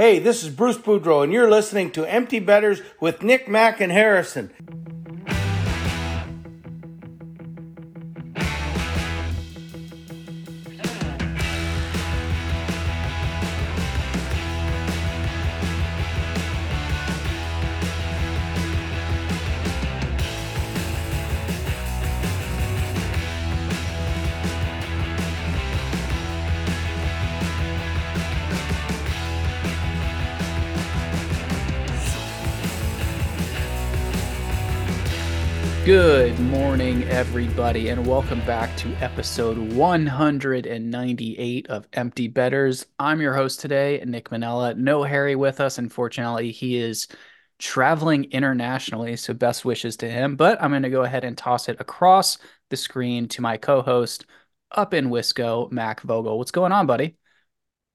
Hey, this is Bruce Boudreau, and you're listening to Empty Betters with Nick Mack and Harrison. Everybody, and welcome back to episode 198 of Empty Betters. I'm your host today, Nick Manella. No Harry with us, unfortunately. He is traveling internationally, so best wishes to him. But I'm going to go ahead and toss it across the screen to my co host up in Wisco, Mac Vogel. What's going on, buddy?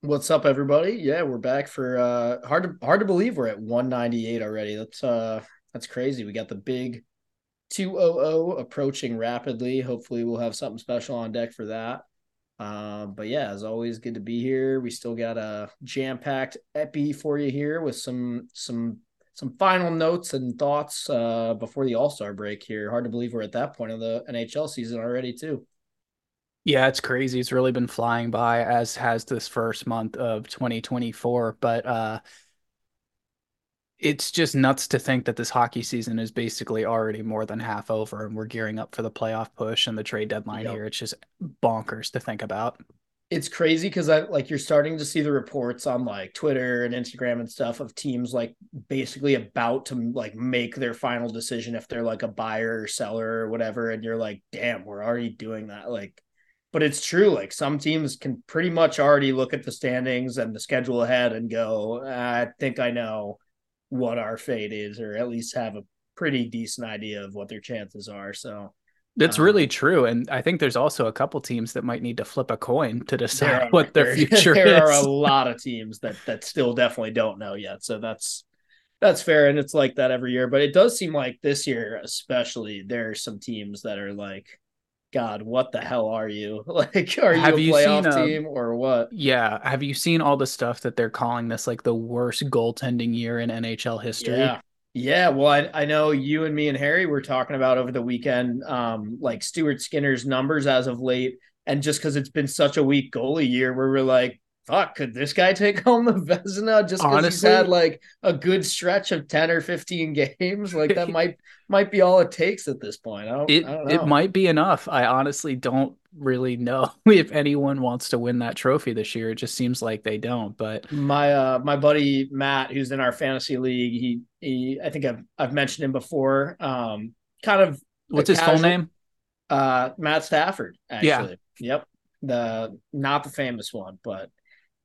What's up, everybody? Yeah, we're back for uh hard to hard to believe we're at 198 already. That's uh that's crazy. We got the big 200 approaching rapidly. Hopefully, we'll have something special on deck for that. Uh, but yeah, as always, good to be here. We still got a jam packed epi for you here with some some some final notes and thoughts uh, before the All Star break here. Hard to believe we're at that point of the NHL season already, too. Yeah, it's crazy. It's really been flying by, as has this first month of 2024. But uh, it's just nuts to think that this hockey season is basically already more than half over and we're gearing up for the playoff push and the trade deadline yep. here. It's just bonkers to think about. It's crazy because I like you're starting to see the reports on like Twitter and Instagram and stuff of teams like basically about to like make their final decision if they're like a buyer or seller or whatever. And you're like, damn, we're already doing that. Like, but it's true. Like some teams can pretty much already look at the standings and the schedule ahead and go, ah, I think I know what our fate is, or at least have a pretty decent idea of what their chances are. So that's um, really true. And I think there's also a couple teams that might need to flip a coin to decide are, what their future there is. There are a lot of teams that that still definitely don't know yet. So that's that's fair. And it's like that every year. But it does seem like this year, especially, there are some teams that are like God, what the hell are you? Like, are have you a playoff seen, uh, team or what? Yeah. Have you seen all the stuff that they're calling this like the worst goaltending year in NHL history? Yeah. Yeah, well, I, I know you and me and Harry were talking about over the weekend, um, like Stuart Skinner's numbers as of late, and just because it's been such a weak goalie year, where we're like, fuck, could this guy take home the Vezina just because he's had like a good stretch of 10 or 15 games? Like that might might be all it takes at this point. I don't, it, I it might be enough. I honestly don't really know if anyone wants to win that trophy this year. It just seems like they don't. But my uh my buddy Matt, who's in our fantasy league, he he I think I've I've mentioned him before. Um kind of what's his casual, full name? Uh Matt Stafford, actually. Yeah. Yep. The not the famous one, but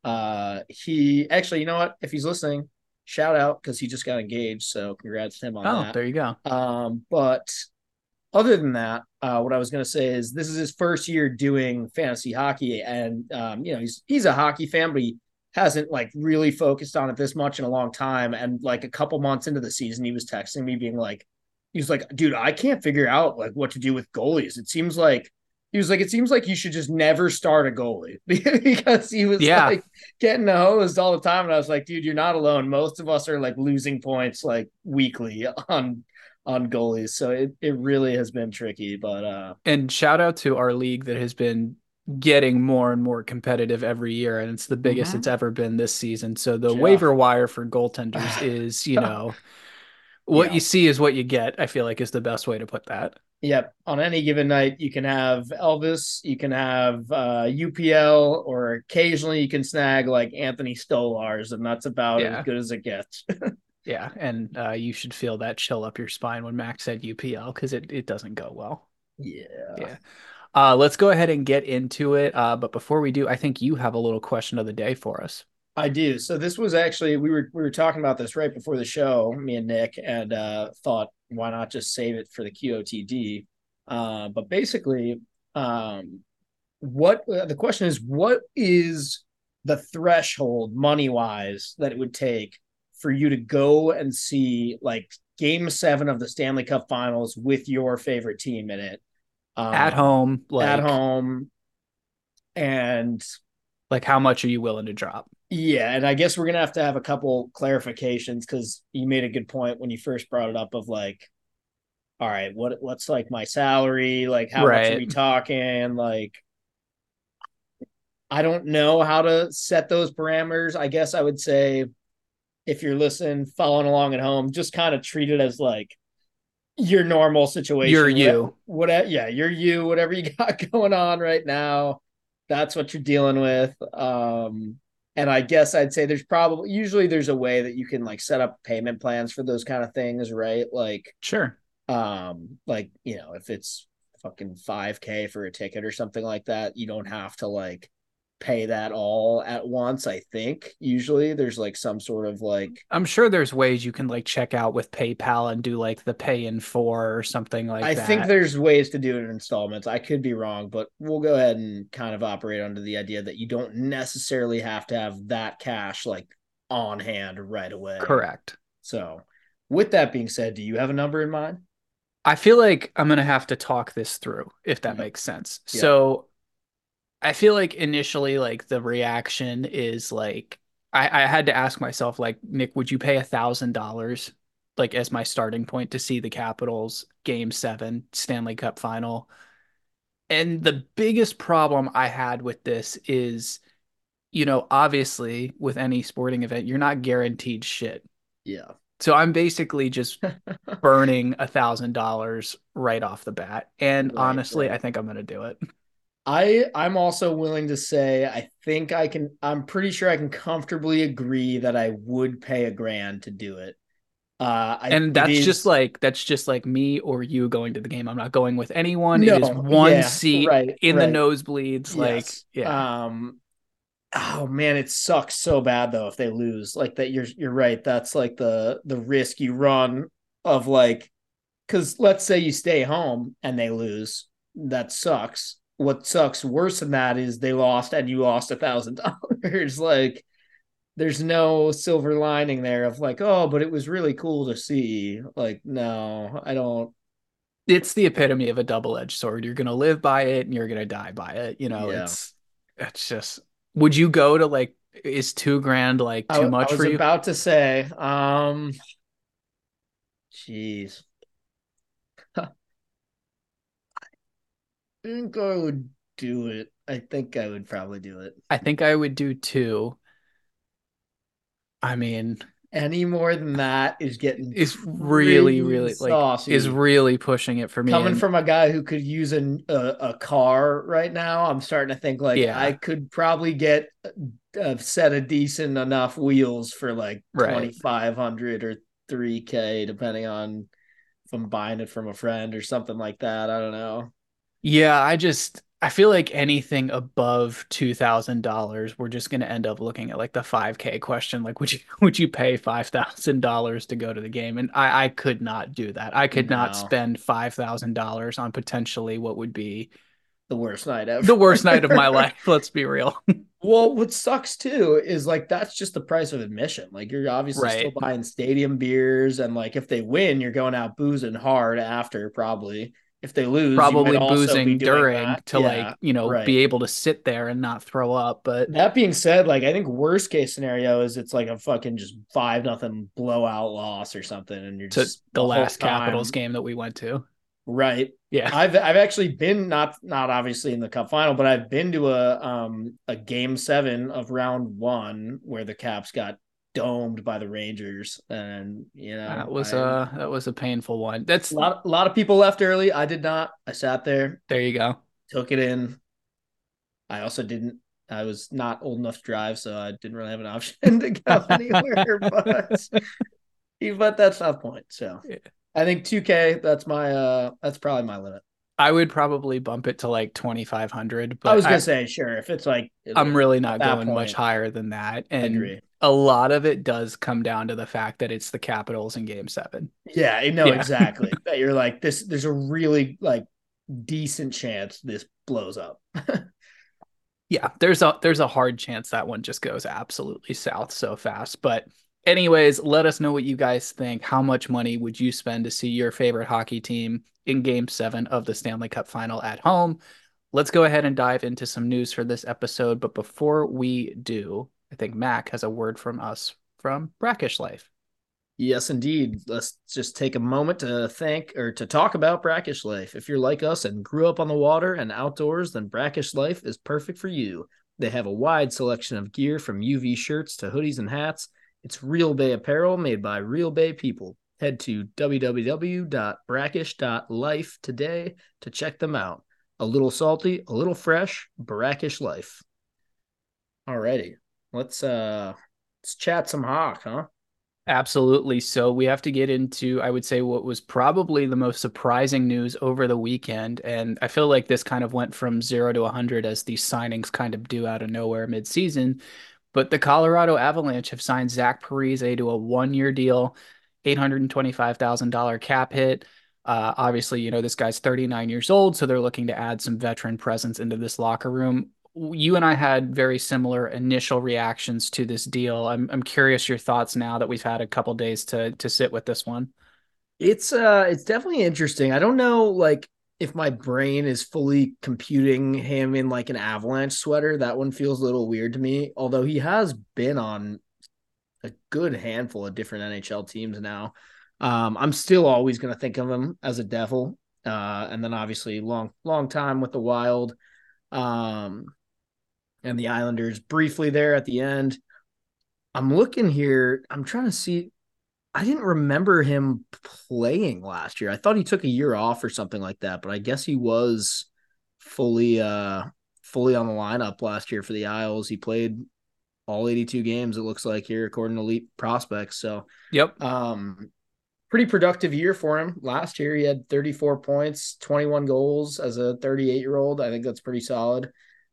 uh, he actually, you know what? If he's listening, shout out because he just got engaged. So congrats to him on oh, that. there you go. Um, but other than that, uh, what I was going to say is this is his first year doing fantasy hockey, and um, you know he's he's a hockey fan, but he hasn't like really focused on it this much in a long time. And like a couple months into the season, he was texting me being like, he was like, "Dude, I can't figure out like what to do with goalies. It seems like he was like, it seems like you should just never start a goalie because he was yeah. like getting hosed all the time. And I was like, dude, you're not alone. Most of us are like losing points like weekly on on goalies. So it, it really has been tricky. But uh and shout out to our league that has been getting more and more competitive every year. And it's the biggest mm-hmm. it's ever been this season. So the yeah. waiver wire for goaltenders is, you know, what yeah. you see is what you get, I feel like is the best way to put that. Yep. On any given night, you can have Elvis, you can have uh, UPL, or occasionally you can snag like Anthony Stolarz, and that's about yeah. as good as it gets. yeah. And uh, you should feel that chill up your spine when Max said UPL because it, it doesn't go well. Yeah. Yeah. Uh, let's go ahead and get into it. Uh, but before we do, I think you have a little question of the day for us. I do. So this was actually we were we were talking about this right before the show, me and Nick, and uh, thought why not just save it for the QOTD? Uh, but basically, um, what uh, the question is, what is the threshold money wise that it would take for you to go and see like game seven of the Stanley Cup finals with your favorite team in it? Um, at home, like, at home. And like, how much are you willing to drop? Yeah, and I guess we're gonna have to have a couple clarifications because you made a good point when you first brought it up of like, all right, what what's like my salary? Like how right. much are we talking? Like I don't know how to set those parameters. I guess I would say if you're listening, following along at home, just kind of treat it as like your normal situation. You're you. Whatever, yeah, you're you, whatever you got going on right now. That's what you're dealing with. Um, and I guess I'd say there's probably usually there's a way that you can like set up payment plans for those kind of things, right? Like sure. Um, like, you know, if it's fucking 5k for a ticket or something like that, you don't have to like pay that all at once i think. Usually there's like some sort of like i'm sure there's ways you can like check out with paypal and do like the pay in four or something like I that. i think there's ways to do it in installments. I could be wrong but we'll go ahead and kind of operate under the idea that you don't necessarily have to have that cash like on hand right away. Correct. So with that being said do you have a number in mind? I feel like i'm gonna have to talk this through if that mm-hmm. makes sense. Yeah. so I feel like initially, like the reaction is like I, I had to ask myself, like, Nick, would you pay a thousand dollars like as my starting point to see the Capitals game seven Stanley Cup final? And the biggest problem I had with this is, you know, obviously with any sporting event, you're not guaranteed shit. Yeah. So I'm basically just burning a thousand dollars right off the bat. And right, honestly, right. I think I'm gonna do it. I I'm also willing to say I think I can I'm pretty sure I can comfortably agree that I would pay a grand to do it. Uh, I, and that's is, just like that's just like me or you going to the game. I'm not going with anyone. No, it is one yeah, seat right, in right. the nosebleeds. Yes. Like, yeah. Um, oh man, it sucks so bad though if they lose. Like that, you're you're right. That's like the the risk you run of like, because let's say you stay home and they lose, that sucks what sucks worse than that is they lost and you lost a thousand dollars. Like there's no silver lining there of like, oh, but it was really cool to see. Like, no, I don't. It's the epitome of a double edged sword. You're gonna live by it and you're gonna die by it. You know, yeah. it's it's just. Would you go to like? Is two grand like too I, much I for you? About to say, um, jeez. I would do it. I think I would probably do it. I think I would do too. I mean, any more than that is getting is really really saucy. like is really pushing it for me. Coming and, from a guy who could use a, a, a car right now, I'm starting to think like yeah. I could probably get uh, a set of decent enough wheels for like right. 2500 or 3k depending on if I'm buying it from a friend or something like that. I don't know. Yeah, I just I feel like anything above two thousand dollars, we're just gonna end up looking at like the five K question. Like, would you would you pay five thousand dollars to go to the game? And I I could not do that. I could no. not spend five thousand dollars on potentially what would be the worst night ever. The worst night of my life. Let's be real. well, what sucks too is like that's just the price of admission. Like you're obviously right. still buying stadium beers, and like if they win, you're going out boozing hard after probably if they lose, probably boozing during that. to yeah, like you know right. be able to sit there and not throw up. But that being said, like I think worst case scenario is it's like a fucking just five nothing blowout loss or something, and you're just the, the last Capitals game that we went to. Right. Yeah. I've I've actually been not not obviously in the cup final, but I've been to a um a game seven of round one where the Caps got domed by the Rangers, and you know that was I, a that was a painful one. That's a lot. A lot of people left early. I did not. I sat there. There you go. Took it in. I also didn't. I was not old enough to drive, so I didn't really have an option to go anywhere. but but that's not the point. So yeah. I think 2K. That's my. uh That's probably my limit. I would probably bump it to like 2500 but I was going to say sure if it's like I'm really not going point, much higher than that and a lot of it does come down to the fact that it's the Capitals in game 7. Yeah, no yeah. exactly. that you're like this there's a really like decent chance this blows up. yeah, there's a there's a hard chance that one just goes absolutely south so fast, but anyways, let us know what you guys think. How much money would you spend to see your favorite hockey team in game seven of the Stanley Cup final at home. Let's go ahead and dive into some news for this episode. But before we do, I think Mac has a word from us from Brackish Life. Yes, indeed. Let's just take a moment to thank or to talk about Brackish Life. If you're like us and grew up on the water and outdoors, then Brackish Life is perfect for you. They have a wide selection of gear from UV shirts to hoodies and hats. It's Real Bay apparel made by Real Bay people. Head to www.brackish.life today to check them out. A little salty, a little fresh, brackish life. Alrighty. Let's uh let's chat some hawk, huh? Absolutely. So we have to get into, I would say, what was probably the most surprising news over the weekend. And I feel like this kind of went from zero to 100 as these signings kind of do out of nowhere midseason. But the Colorado Avalanche have signed Zach Parise to a one year deal, $825,000 cap hit. Uh, obviously, you know, this guy's 39 years old, so they're looking to add some veteran presence into this locker room you and I had very similar initial reactions to this deal. I'm I'm curious your thoughts now that we've had a couple days to to sit with this one. It's uh it's definitely interesting. I don't know like if my brain is fully computing him in like an avalanche sweater. That one feels a little weird to me, although he has been on a good handful of different NHL teams now. Um, I'm still always going to think of him as a devil. Uh, and then obviously long, long time with the wild. Um, and the Islanders briefly there at the end. I'm looking here. I'm trying to see. I didn't remember him playing last year. I thought he took a year off or something like that, but I guess he was fully uh fully on the lineup last year for the Isles. He played all 82 games it looks like here according to Elite Prospects. So, yep. Um pretty productive year for him. Last year he had 34 points, 21 goals as a 38-year-old. I think that's pretty solid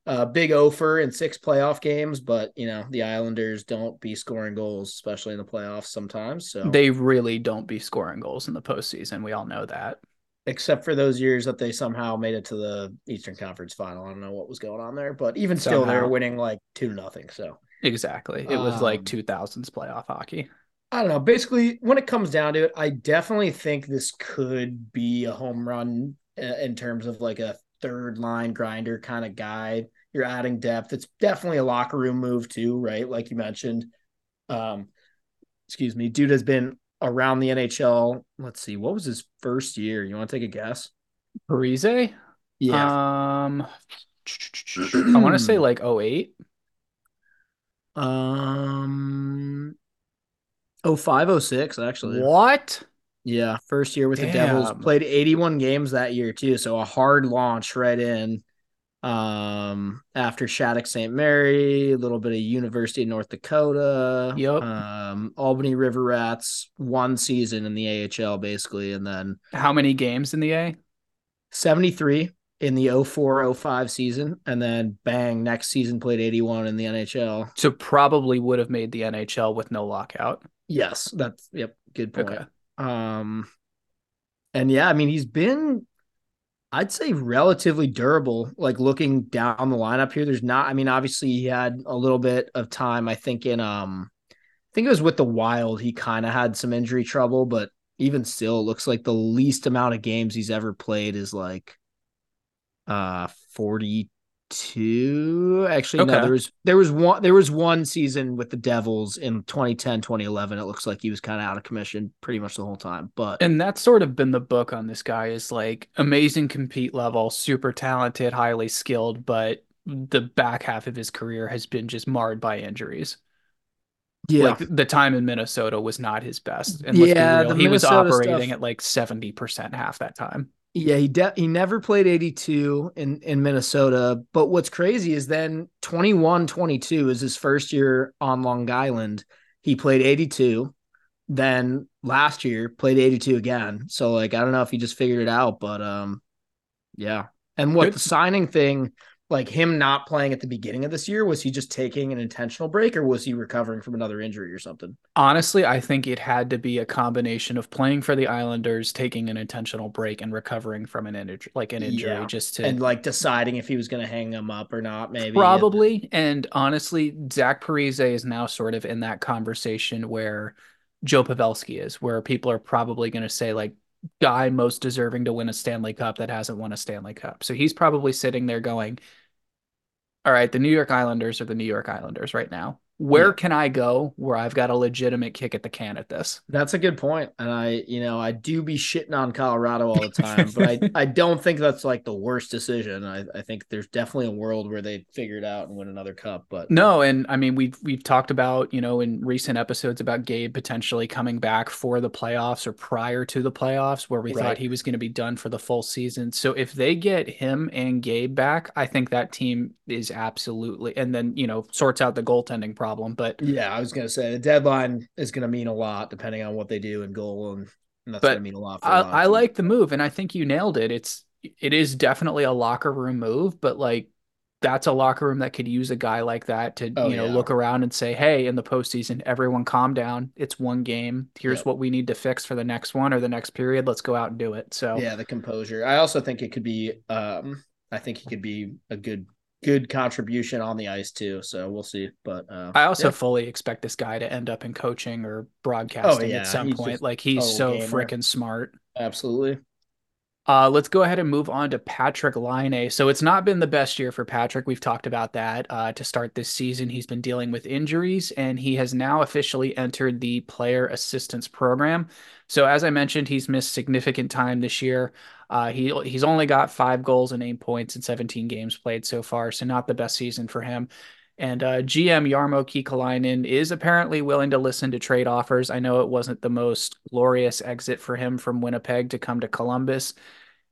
uh, big offer in six playoff games, but you know the Islanders don't be scoring goals, especially in the playoffs sometimes. So they really don't be scoring goals in the postseason. We all know that, except for those years that they somehow made it to the Eastern Conference Final. I don't know what was going on there, but even still, they were winning like two nothing. So exactly, it was um, like two thousands playoff hockey. I don't know. Basically, when it comes down to it, I definitely think this could be a home run uh, in terms of like a third line grinder kind of guy you're adding depth. It's definitely a locker room move too, right? Like you mentioned. Um, excuse me, dude has been around the NHL. Let's see, what was his first year? You want to take a guess? Parise? Yeah. Um I want to say like 08. Um 05, 06, actually. What? Yeah, first year with Damn. the Devils. Played 81 games that year too, so a hard launch right in um after Shattuck St. Mary, a little bit of University of North Dakota, yep. um Albany River Rats, one season in the AHL basically and then how many games in the A? 73 in the 0405 season and then bang next season played 81 in the NHL. So probably would have made the NHL with no lockout. Yes, that's yep, good point. Okay. Um and yeah, I mean he's been I'd say relatively durable. Like looking down the lineup here, there's not. I mean, obviously he had a little bit of time. I think in um, I think it was with the Wild. He kind of had some injury trouble, but even still, it looks like the least amount of games he's ever played is like uh 40 two? Actually okay. no there was there was one there was one season with the devils in 2010 2011 it looks like he was kind of out of commission pretty much the whole time but and that's sort of been the book on this guy is like amazing compete level super talented highly skilled but the back half of his career has been just marred by injuries. Yeah. Like the time in minnesota was not his best and yeah he was operating stuff... at like 70% half that time yeah, he de- he never played 82 in in Minnesota, but what's crazy is then 21 22 is his first year on Long Island. He played 82. Then last year played 82 again. So like I don't know if he just figured it out, but um yeah. And what Good. the signing thing like him not playing at the beginning of this year was he just taking an intentional break or was he recovering from another injury or something honestly i think it had to be a combination of playing for the islanders taking an intentional break and recovering from an injury like an injury yeah. just to and like deciding if he was going to hang him up or not maybe probably and honestly zach parise is now sort of in that conversation where joe pavelski is where people are probably going to say like guy most deserving to win a Stanley Cup that hasn't won a Stanley Cup. So he's probably sitting there going, All right, the New York Islanders are the New York Islanders right now. Where can I go where I've got a legitimate kick at the can at this? That's a good point. And I, you know, I do be shitting on Colorado all the time, but I, I don't think that's like the worst decision. I, I think there's definitely a world where they figure it out and win another cup. But No, and I mean we've we've talked about, you know, in recent episodes about Gabe potentially coming back for the playoffs or prior to the playoffs where we thought he was going to be done for the full season. So if they get him and Gabe back, I think that team is absolutely and then, you know, sorts out the goaltending problem, but yeah, I was gonna say the deadline is gonna mean a lot depending on what they do in goal, and, and that's But gonna mean a lot. I, I like the move, and I think you nailed it. It's it is definitely a locker room move, but like that's a locker room that could use a guy like that to Oh, you know yeah. look around and say, hey, in the postseason, everyone calm down. It's one game. Here's Yep. what we need to fix for the next one or the next period. Let's go out and do it. So Yeah, the composure. I also think it could be. Um, I think he could be a good good contribution on the ice too. So we'll see. But uh, I also yeah. fully expect this guy to end up in coaching or broadcasting Oh, yeah, at some he's point. just Like he's so freaking smart. absolutely. Uh, let's go ahead and move on to Patrik Laine. So it's not been the best year for Patrik. We've talked about that uh, to start this season. He's been dealing with injuries, and he has now officially entered the player assistance program. So as I mentioned, he's missed significant time this year. Uh, he he's only got five goals and eight points in 17 games played so far, so not the best season for him. And uh, GM Jarmo Kekalainen is apparently willing to listen to trade offers. I know it wasn't the most glorious exit for him from Winnipeg to come to Columbus.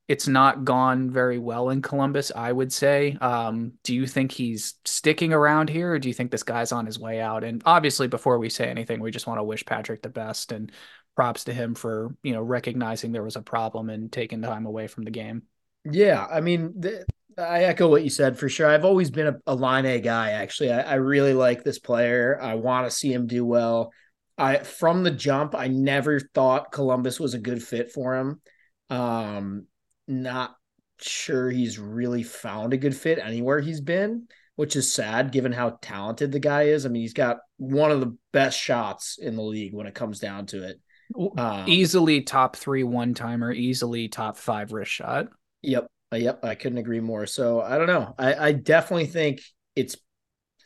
It's not gone very well in Columbus, I would say. Um, do you think he's sticking around here, or do you think this guy's on his way out? And obviously, before we say anything, we just want to wish Patrik the best and props to him for you know recognizing there was a problem and taking time away from the game. Yeah, I mean, th- I echo what you said for sure. I've always been a, a Laine guy. Actually, I, I really like this player. I want to see him do well. I from the jump, I never thought Columbus was a good fit for him. Um, not sure he's really found a good fit anywhere he's been, which is sad given how talented the guy is. I mean, he's got one of the best shots in the league when it comes down to it. Um, easily top three one timer, easily top five wrist shot. Yep. Uh, Yep. I couldn't agree more. So I don't know. I, I definitely think it's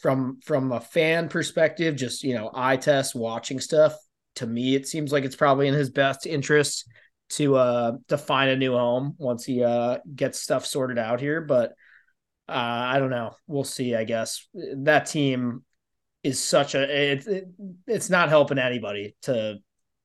from from a fan perspective, just you know, eye test watching stuff. To me, it seems like it's probably in his best interest to uh to find a new home once he uh gets stuff sorted out here. But uh I don't know. We'll see, I guess. That team is such a it, it, it's not helping anybody to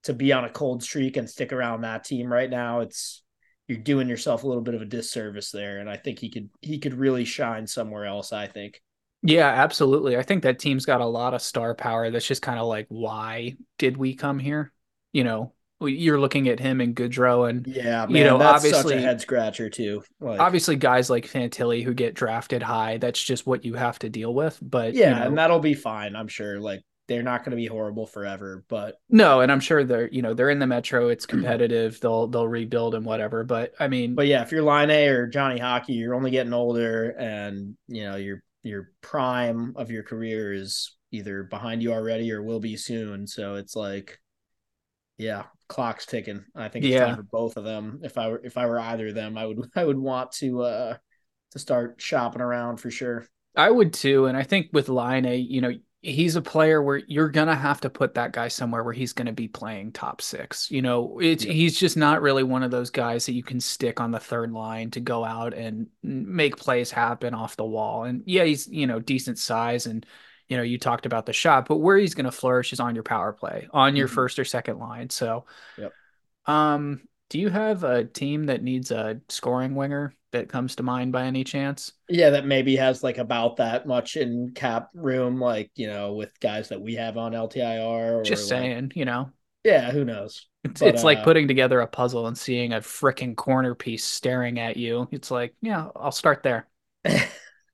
to be on a cold streak and stick around that team right now. It's you're doing yourself a little bit of a disservice there. And I think he could he could really shine somewhere else, I think. Yeah, absolutely. I think that team's got a lot of star power. That's just kind of like, why did we come here? You know, you're looking at him and Gaudreau, and Yeah, You know, that's obviously- head scratcher too. Like obviously guys like Fantilli who get drafted high. That's just what you have to deal with. But yeah, you know, and that'll be fine, I'm sure. Like they're not going to be horrible forever, but no, and I'm sure they're you know they're in the Metro. It's competitive. They'll theyll rebuild and whatever. But I mean, but yeah, if you're Laine or Johnny Hockey, you're only getting older, and you know your your prime of your career is either behind you already or will be soon. So it's like, yeah, clock's ticking. I think it's Yeah. time for both of them. If I were if I were either of them, I would I would want to uh to start shopping around for sure. I would too. And I think with Laine, you know, he's a player where you're gonna have to put that guy somewhere where he's gonna be playing top six. You know, it's Yeah. he's just not really one of those guys that you can stick on the third line to go out and make plays happen off the wall. And yeah, he's you know decent size and you know you talked about the shot, but where he's gonna flourish is on your power play, on your Mhm. first or second line. So, Yep. um, do you have a team that needs a scoring winger that comes to mind by any chance? Yeah, that maybe has like about that much in cap room, like you know, with guys that we have on LTIR. Or Just like- saying, you know. yeah, who knows? It's, But, it's like uh, putting together a puzzle and seeing a freaking corner piece staring at you. It's like, yeah, I'll start there.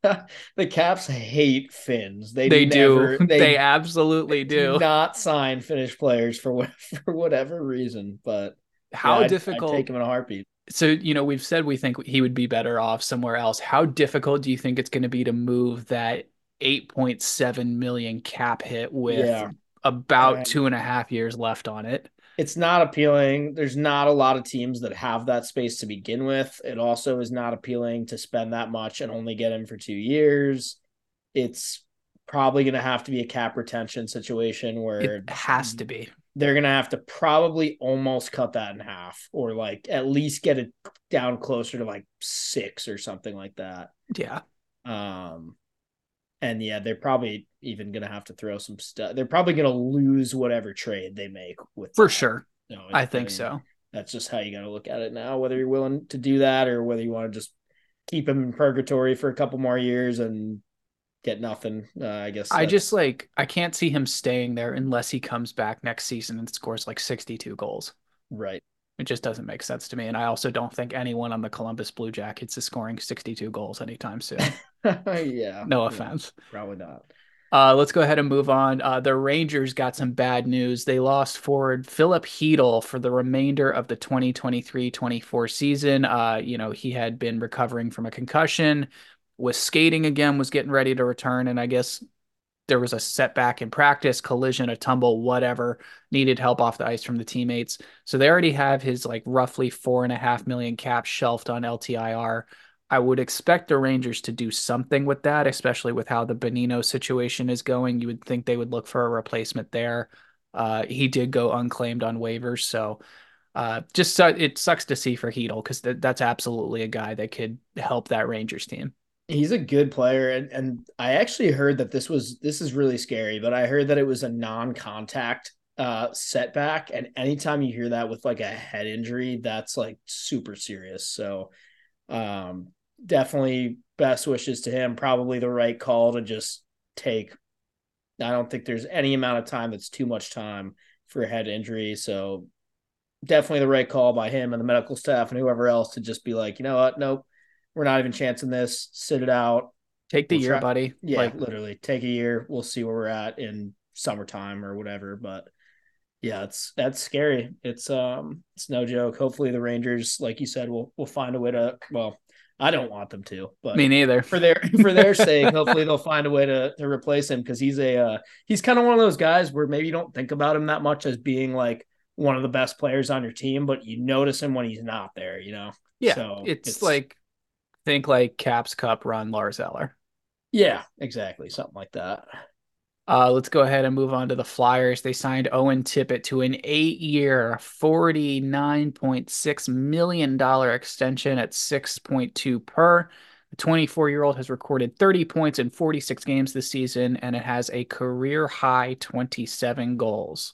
the Caps hate Finns. They They, never, do. They, They, absolutely do. not sign Finnish players for what, for whatever reason. But How yeah, I'd- difficult? I'd take him in a heartbeat. So, you know, we've said we think he would be better off somewhere else. How difficult do you think it's going to be to move that 8.7 million cap hit with Yeah. about Right. two and a half years left on it? It's not appealing. There's not a lot of teams that have that space to begin with. It also is not appealing to spend that much and only get him for two years. It's probably going to have to be a cap retention situation where It has to be. They're going to have to probably almost cut that in half or like at least get it down closer to like six or something like that. Yeah. Um, and yeah, they're probably even going to have to throw some stuff. They're probably going to lose whatever trade they make with For that. sure. No, I think mean, so. That's just how you got to look at it now. Whether you're willing to do that or whether you want to just keep him in purgatory for a couple more years and get nothing. Uh, I guess I just like I can't see him staying there unless he comes back next season and scores like 62 goals. right. It just doesn't make sense to me. And I also don't think anyone on the Columbus Blue Jackets is scoring 62 goals anytime soon. yeah. No yeah, offense. probably not. Uh, let's go ahead and move on. Uh, the Rangers got some bad news. They lost forward Filip Chytil for the remainder of the 2023-24 season. Uh, you know, he had been recovering from a concussion, was skating again, was getting ready to return, and I guess there was a setback in practice, collision, a tumble, whatever, needed help off the ice from the teammates. So they already have his like roughly four and a half million cap shelved on LTIR. I would expect the Rangers to do something with that, especially with how the Benino situation is going. You would think they would look for a replacement there. Uh, he did go unclaimed on waivers, so uh, just it sucks to see for Chytil because th- that's absolutely a guy that could help that Rangers team. He's a good player, and and I actually heard that this was this is really scary, but I heard that it was a non-contact uh setback, and anytime you hear that with like a head injury, that's like super serious. So, um, definitely best wishes to him. Probably the right call to just take. I don't think there's any amount of time that's too much time for a head injury, so definitely the right call by him and the medical staff and whoever else to just be like, you know what, nope we're not even chancing this. Sit it out. Take the We'll year, try- buddy. Yeah, Like, literally take a year. We'll see where we're at in summertime or whatever. But yeah, it's that's scary. It's um it's no joke. Hopefully the Rangers, like you said, will will find a way to well, I don't want them to, but me neither. for their for their sake, hopefully they'll find a way to to replace him because he's a uh, he's kind of one of those guys where maybe you don't think about him that much as being like one of the best players on your team, but you notice him when he's not there, you know. Yeah, So, it's, it's- like think like Caps Cup run Lars Eller. Yeah, exactly, something like that. Uh, let's go ahead and move on to the Flyers. They signed Owen Tippett to an eight-year, $49.6 million extension at 6.2 per. The 24-year-old has recorded 30 points in 46 games this season, and it has a career high 27 goals.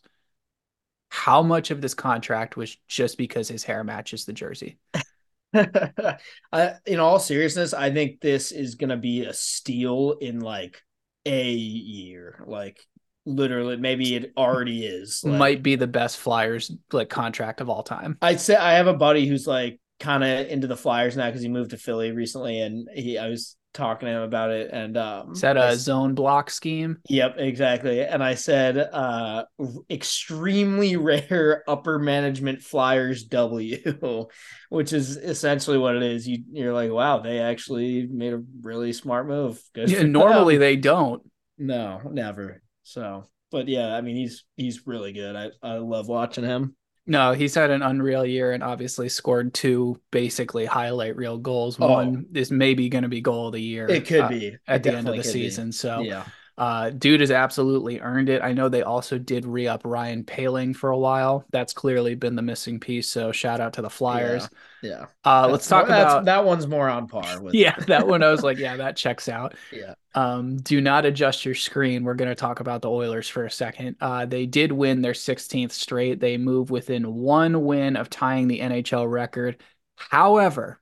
How much of this contract was just because his hair matches the jersey? I, in all seriousness, I think this is going to be a steal in like a year. Like literally, maybe it already is. Like, Might be the best Flyers like contract of all time. I'd say I have a buddy who's like kind of into the Flyers now because he moved to Philly recently, and he I was talking to him about it, and um, Is that I a s- zone block scheme? Yep, exactly. And I said, uh, extremely rare upper management Flyers W, which is essentially what it is. You you're like, wow, they actually made a really smart move. Good Yeah, for them. normally they don't. no, never. So, but yeah, I mean, he's he's really good. I I love watching him. No, he's had an unreal year and obviously scored two basically highlight reel goals. Oh. One is maybe going to be goal of the year. It could uh, be It at the end of the could be. season. So, Yeah, uh, dude has absolutely earned it. I know they also did re up Ryan Poehling for a while. That's clearly been the missing piece. So, shout out to the Flyers. yeah. Uh, let's talk more- about. that one's more on par with. Yeah, that one I was like, yeah, that checks out. yeah. Um, do not adjust your screen. We're going to talk about the Oilers for a second. Uh, they did win their 16th straight. They move within one win of tying the NHL record. However,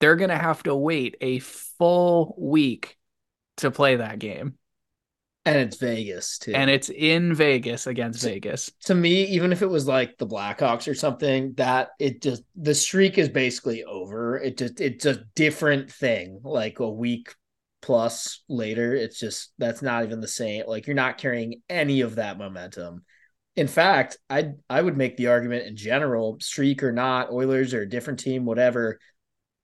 they're going to have to wait a full week to play that game. And it's Vegas too. And it's in Vegas against Vegas. to me, even if it was like the Blackhawks or something, that it just the streak is basically over. It just it's a different thing. Like a week plus later, it's just that's not even the same. Like you're not carrying any of that momentum. In fact, I I would make the argument in general, streak or not, Oilers or a different team, whatever.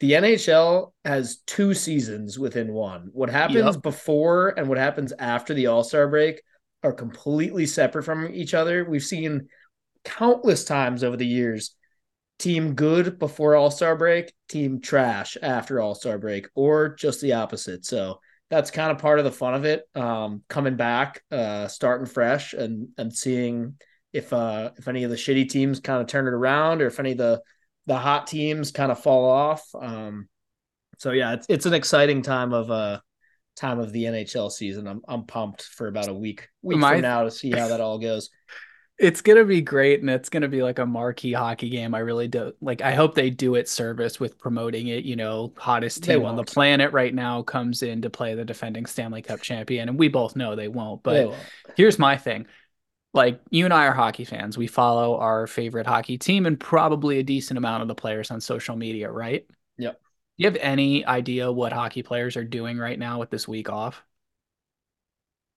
The NHL has two seasons within one. What happens Yep. before and what happens after the All Star break are completely separate from each other. We've seen countless times over the years team good before All Star break, team trash after All Star break, or just the opposite. So that's kind of part of the fun of it. Um, coming back, uh, starting fresh, and and seeing if uh if any of the shitty teams kind of turn it around, or if any of the the hot teams kind of fall off. Um, so yeah, it's it's an exciting time of uh time of the NHL season. I'm I'm pumped for about a week week My- from now to see how that all goes. It's gonna be great, and it's gonna be like a marquee hockey game. I really do like. I hope they do it service with promoting it. You know, hottest team on the planet right now comes in to play the defending Stanley Cup champion, and we both know they won't. But They won't. here's my thing. Like you and I are hockey fans. We follow our favorite hockey team and probably a decent amount of the players on social media, right? Yep. Do you have any idea what hockey players are doing right now with this week off?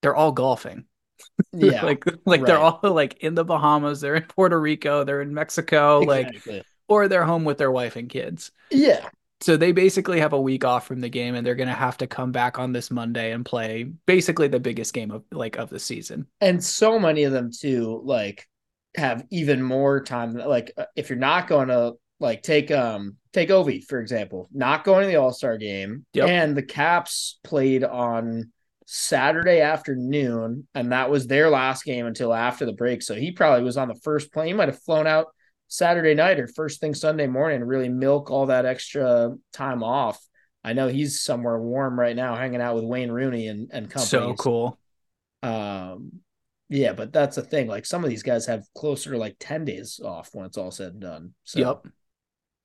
They're all golfing. yeah, like like they're all like in the Bahamas, they're in Puerto Rico, they're in Mexico, like or they're home with their wife and kids. yeah, So they basically have a week off from the game and they're going to have to come back on this Monday and play basically the biggest game of like of the season. and so many of them too like have even more time like uh, if you're not going to like take um take Ovi for example not going to the all-star game Yep. and the caps played on saturday afternoon and that was their last game until after the break so he probably was on the first plane he might have flown out saturday night or first thing sunday morning really milk all that extra time off i know he's somewhere warm right now hanging out with wayne rooney and, and company So cool. um, yeah, but that's the thing. Like some of these guys have closer to like 10 days off when it's all said and done. So Yep.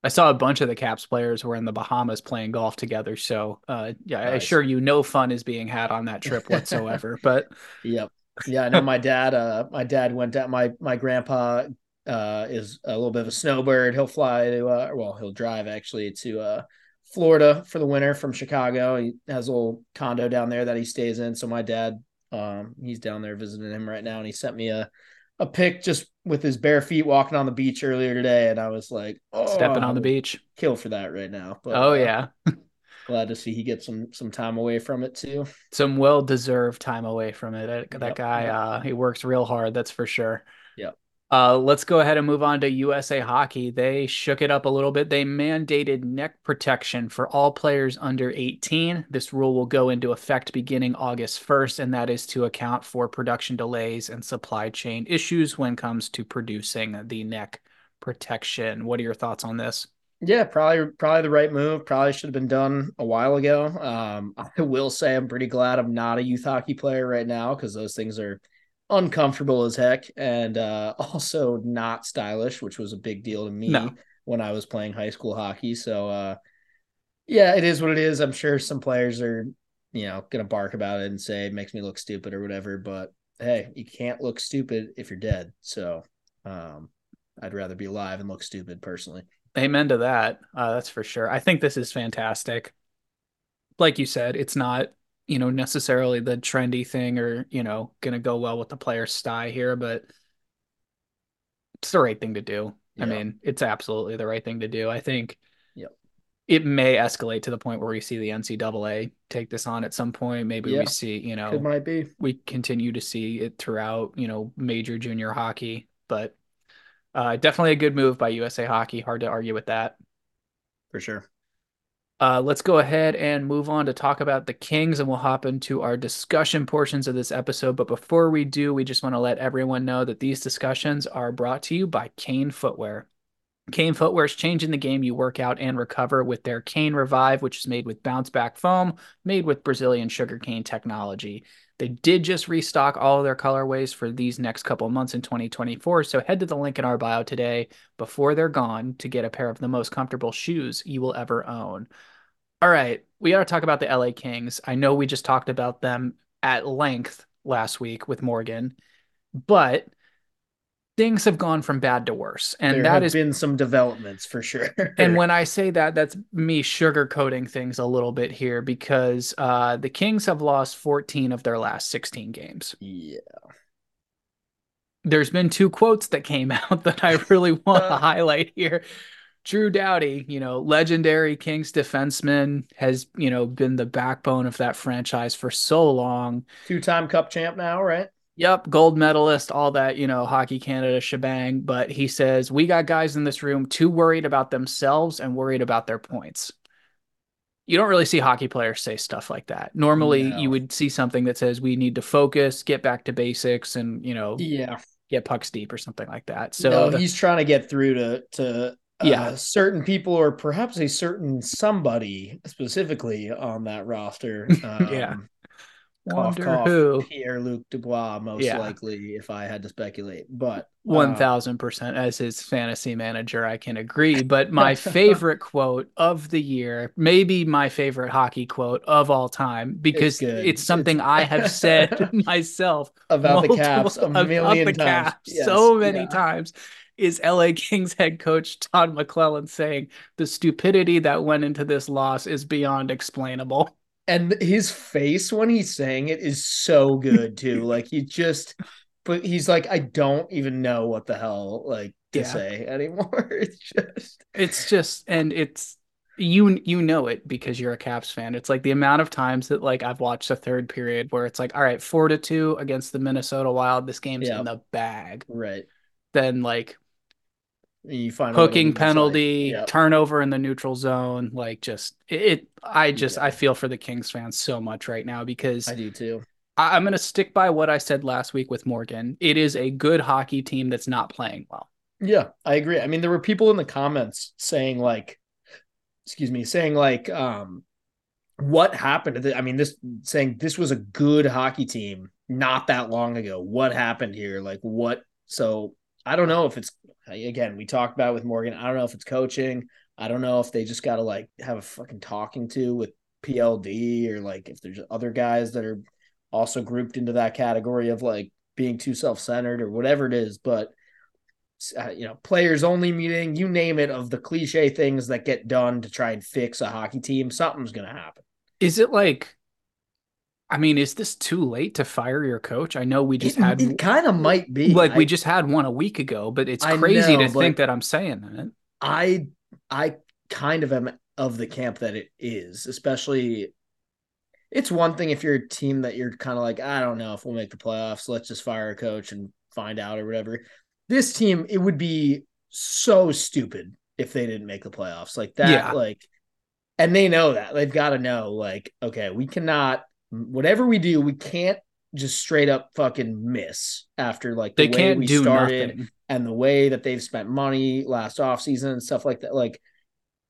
I saw a bunch of the Caps players were in the Bahamas playing golf together. So, uh, yeah, I assure you, no fun is being had on that trip whatsoever. but yep. Yeah, I know my dad, uh my dad went down my my grandpa uh is a little bit of a snowbird. He'll fly to uh well, he'll drive actually to uh Florida for the winter from Chicago. He has a little condo down there that he stays in. So my dad um he's down there visiting him right now and he sent me a a pic just with his bare feet walking on the beach earlier today and I was like, oh, stepping on the beach. kill for that right now. But Oh, uh, yeah. glad to see he gets some some time away from it too. Some well deserved time away from it. That, that Yep, guy, yep. uh, he works real hard. That's for sure. Uh, let's go ahead and move on to USA Hockey. They shook it up a little bit. They mandated neck protection for all players under 18. This rule will go into effect beginning August 1st, and that is to account for production delays and supply chain issues when it comes to producing the neck protection. What are your thoughts on this? Yeah, probably probably the right move. Probably should have been done a while ago. Um, I will say I'm pretty glad I'm not a youth hockey player right now because those things are uncomfortable as heck and uh, also not stylish, which was a big deal to me No. when I was playing high school hockey. So uh, yeah, it is what it is. I'm sure some players are, you know, gonna bark about it and say it makes me look stupid or whatever. But hey, you can't look stupid if you're dead. So um, I'd rather be alive and look stupid personally. Amen to that. Uh, that's for sure. I think this is fantastic. Like you said, it's not, you know, necessarily the trendy thing or, you know, going to go well with the player's style here, but it's the right thing to do. I mean, it's absolutely the right thing to do. I think Yep. it may escalate to the point where we see the NCAA take this on at some point. Maybe Yeah. we see, you know, it might be. we continue to see it throughout, you know, major junior hockey, but uh, definitely a good move by USA Hockey. Hard to argue with that. for sure. Uh, let's go ahead and move on to talk about the Kings, and we'll hop into our discussion portions of this episode. But before we do, we just want to let everyone know that these discussions are brought to you by Kane Footwear. Kane Footwear is changing the game you work out and recover with their Kane Revive, which is made with bounce back foam, made with Brazilian sugarcane technology. They did just restock all of their colorways for these next couple months in 2024. So head to the link in our bio today before they're gone to get a pair of the most comfortable shoes you will ever own. All right, we got to talk about the LA Kings. I know we just talked about them at length last week with Morgan, but things have gone from bad to worse. And there that have is been some developments for sure. and when I say that, that's me sugarcoating things a little bit here because uh, the Kings have lost 14 of their last 16 games. yeah, There's been two quotes that came out that I really want to highlight here. Drew Doughty, you know, legendary Kings defenseman, has, you know, been the backbone of that franchise for so long. two-time Cup champ now, right? Yep, gold medalist, all that, you know, Hockey Canada shebang. But he says, We got guys in this room too worried about themselves and worried about their points. you don't really see hockey players say stuff like that. Normally, No. you would see something that says we need to focus, get back to basics, and you know, Yeah. get pucks deep or something like that. So no, the- he's trying to get through to to uh, Yeah. certain people or perhaps a certain somebody specifically on that roster. Um, Yeah. Cough, Wonder cough, who. Pierre Luc Dubois, most Yeah. likely, if I had to speculate. But One uh, thousand percent as his fantasy manager, I can agree. But my favorite quote of the year, maybe my favorite hockey quote of all time, because good. it's, something It's- I have said myself about the Caps a million times. Yes, so many yeah. times. Is LA Kings head coach Todd McLellan saying the stupidity that went into this loss is beyond explainable? And his face when he's saying it is so good too. like he just, but he's like, I don't even know what the hell like to Yeah. say anymore. It's just It's just and it's you you know it because you're a Caps fan. It's like the amount of times that like I've watched the third period where it's like, all right, four to two against the Minnesota Wild, this game's Yeah. in the bag. right. Then like You find hooking penalty, Like, yeah. turnover in the neutral zone, like just it. it- I just Yeah. I feel for the Kings fans so much right now because I do too. I, I'm gonna stick by what I said last week with Morgan. It is a good hockey team that's not playing well. Yeah, I agree. I mean, there were people in the comments saying like, excuse me, saying like, um, what happened I mean, this saying this was a good hockey team not that long ago. What happened here? Like what? So I don't know if it's again, we talked about it with Morgan. I don't know if it's coaching. I don't know if they just got to like have a fucking talking to with PLD or like if there's other guys that are also grouped into that category of like being too self-centered or whatever it is, but uh, you know, players only meeting, you name it, of the cliche things that get done to try and fix a hockey team, something's going to happen. Is it like? I mean, is this too late to fire your coach? I know we just it, had it kind of might be like we just had one a week ago, but it's I crazy know, to think that I'm saying that. I I kind of am of the camp that it is, especially it's one thing if you're a team that you're kind of like, I don't know if we'll make the playoffs. Let's just fire a coach and find out or whatever. This team, it would be so stupid if they didn't make the playoffs. Like that, Yeah. like and they know that. They've got to know, like, okay, we cannot whatever we do, we can't just straight up fucking miss after like the They way can't we do started nothing. and the way that they've spent money last offseason and stuff like that like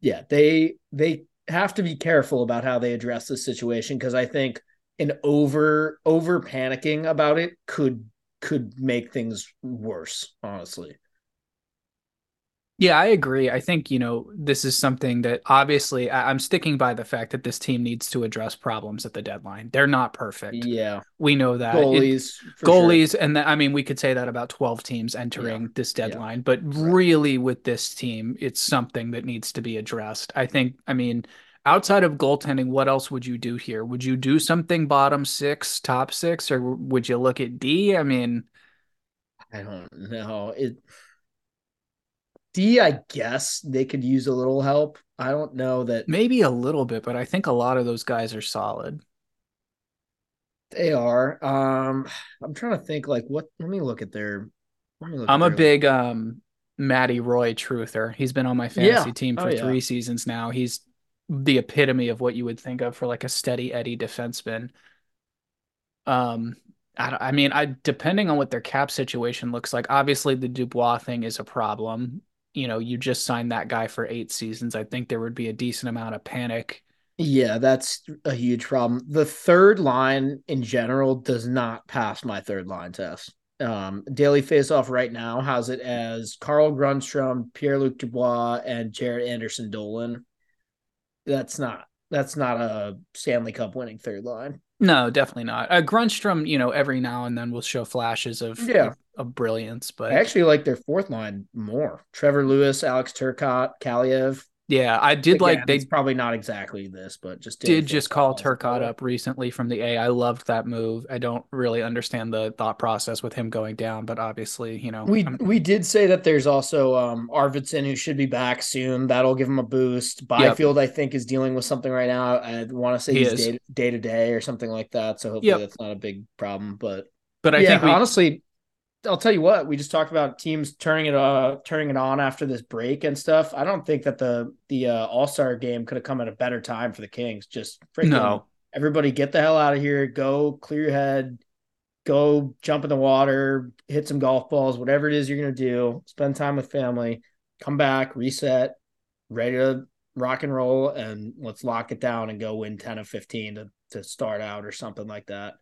yeah they they have to be careful about how they address this situation because i think an over over panicking about it could could make things worse honestly Yeah, I agree. I think, you know, this is something that obviously I- I'm sticking by the fact that this team needs to address problems at the deadline. They're not perfect. yeah We know that. It- goalies sure. goalies and th- I mean we could say that about 12 teams entering this deadline, but really with this team, it's something that needs to be addressed. I think I mean outside of goaltending, what else would you do here? Would you do something bottom 6, top 6 or would you look at D? I mean, i don't know it d i guess they could use a little help i don't know that maybe a little bit, but I think a lot of those guys are solid. They are. Um, I'm trying to think. Like, what? Let me look at their. Let me look. I'm a their, big um Matty Roy truther. He's been on my fantasy Yeah. team Oh, for yeah. three seasons now. He's the epitome of what you would think of for like a steady Eddie defenseman. Um, I, I mean, I depending on what their cap situation looks like. Obviously, the Dubois thing is a problem. You know, you just signed that guy for eight seasons. I think there would be a decent amount of panic. Yeah, that's a huge problem. The third line in general does not pass my third line test. Um, daily faceoff right now has it as Carl Grundstrom, Pierre Luc Dubois, and Jaret Anderson Dolan. That's not. That's not a Stanley Cup winning third line. No, definitely not. Uh, Grundstrom, you know, every now and then will show flashes of Yeah. of, of brilliance, but I actually like their fourth line more. Trevor Lewis, Alex Turcotte, Kaliyev. Yeah, I did like they it's probably not exactly this, but just did just call Turcotte up recently from the A. I loved that move. I don't really understand the thought process with him going down, but obviously, you know, We I'm- we did say that there's also um Arvidsson who should be back soon. That'll give him a boost. Byfield, I think, is dealing with something right now. I want to say He he's is. day to day or something like that. So hopefully Yep. that's not a big problem. But but I yeah, think we, honestly, I'll tell you what, we just talked about teams turning it uh turning it on after this break and stuff. I don't think that the the uh, All Star game could have come at a better time for the Kings. Just freaking No. everybody get the hell out of here. Go clear your head. Go jump in the water, hit some golf balls, whatever it is you're gonna do. Spend time with family. Come back, reset, ready to rock and roll, and let's lock it down and go win ten of fifteen to to start out or something like that.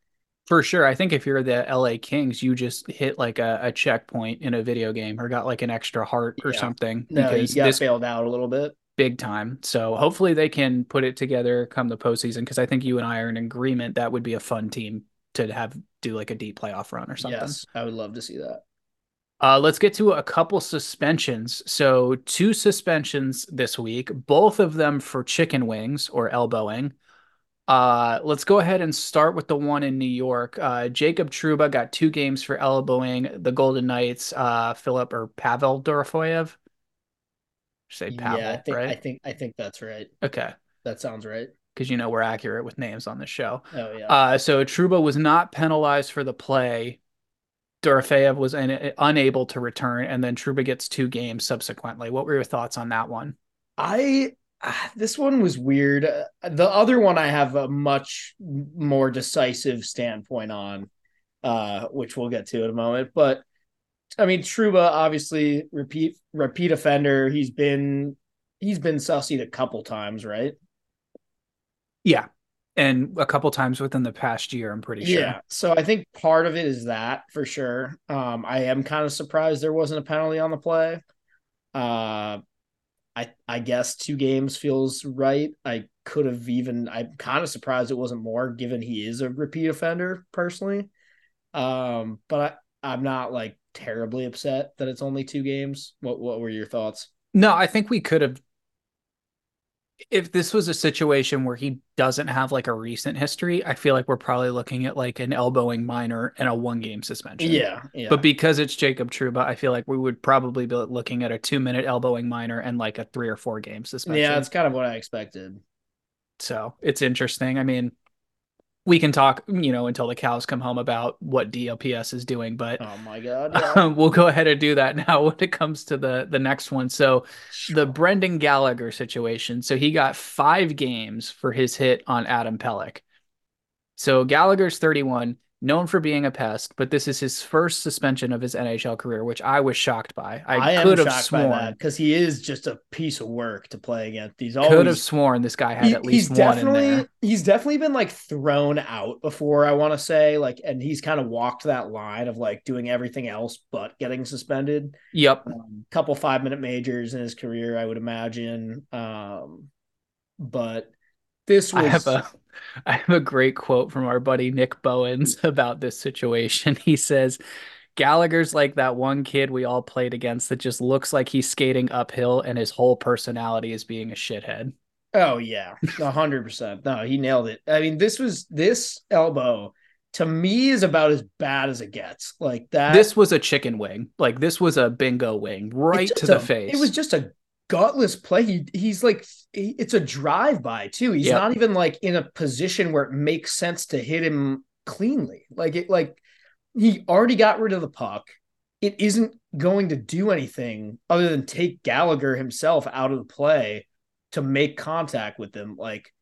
For sure. I think if you're the LA Kings, you just hit like a, a checkpoint in a video game or got like an extra heart or Yeah. something No, you because got this bailed out a little bit. big time. So hopefully they can put it together come the postseason because I think you and I are in agreement that would be a fun team to have do like a deep playoff run or something. Yes, I would love to see that. Uh, let's get to a couple suspensions. So, two suspensions this week, both of them for chicken wings or elbowing. Uh, let's go ahead and start with the one in New York. Uh, Jacob Trouba got two games for elbowing the Golden Knights. Uh, Philip or Pavel Dorofeyev. Say Pavel, yeah, I think right? I think I think that's right. okay, That sounds right. because you know we're accurate with names on the show. Oh yeah. Uh, so Trouba was not penalized for the play. Dorofeyev was un- unable to return, and then Trouba gets two games subsequently. What were your thoughts on that one? I ah, this one was weird. Uh, The other one I have a much more decisive standpoint on, uh, which we'll get to in a moment. But I mean, Trouba obviously repeat repeat offender. He's been he's been sussied a couple times, right? Yeah, and a couple times within the past year, I'm pretty sure. Yeah. So I think part of it is that for sure. Um, I am kind of surprised there wasn't a penalty on the play. Uh, I I guess two games feels right. I could have even. I'm kind of surprised it wasn't more, given he is a repeat offender personally. Um, but I, I'm not like terribly upset that it's only two games. What What were your thoughts? No, I think we could have. If this was a situation where he doesn't have like a recent history, I feel like we're probably looking at like an elbowing minor and a one game suspension. Yeah, yeah. But because it's Jacob Trouba, I feel like we would probably be looking at a two minute elbowing minor and like a three or four game suspension. yeah, it's kind of what I expected. So it's interesting. I mean, we can talk, you know, until the cows come home about what DOPS is doing, but Oh my god. Yeah. we'll go ahead and do that now when it comes to the the next one. So the Brendan Gallagher situation. So he got five games for his hit on Adam Pelech. So Gallagher's 31, known for being a pest, but this is his first suspension of his NHL career, which I was shocked by. I, I, could have shocked by that sworn, because he is just a piece of work to play against. He's always, could have sworn this guy had he- at least he's one in definitely there. he's definitely been like thrown out before. I want to say like, and he's kind of walked that line of like doing everything else but getting suspended. Yep. Um, couple five minute majors in his career, I would imagine. Um, but this was I have a I have a great quote from our buddy Nick Bowens about this situation. He says, Gallagher's like that one kid we all played against that just looks like he's skating uphill and his whole personality is being a shithead. Oh yeah, a hundred percent. No, he nailed it. I mean, this was this elbow to me is about as bad as it gets. Like that. This was a chicken wing. Like this was a bingo wing right to the a- face. It was just a gutless play. He, he's like, he- it's a drive by too. He's Yep. not even like in a position where it makes sense to hit him cleanly. Like it, like he already got rid of the puck. It isn't going to do anything other than take Gallagher himself out of the play to make contact with him. Like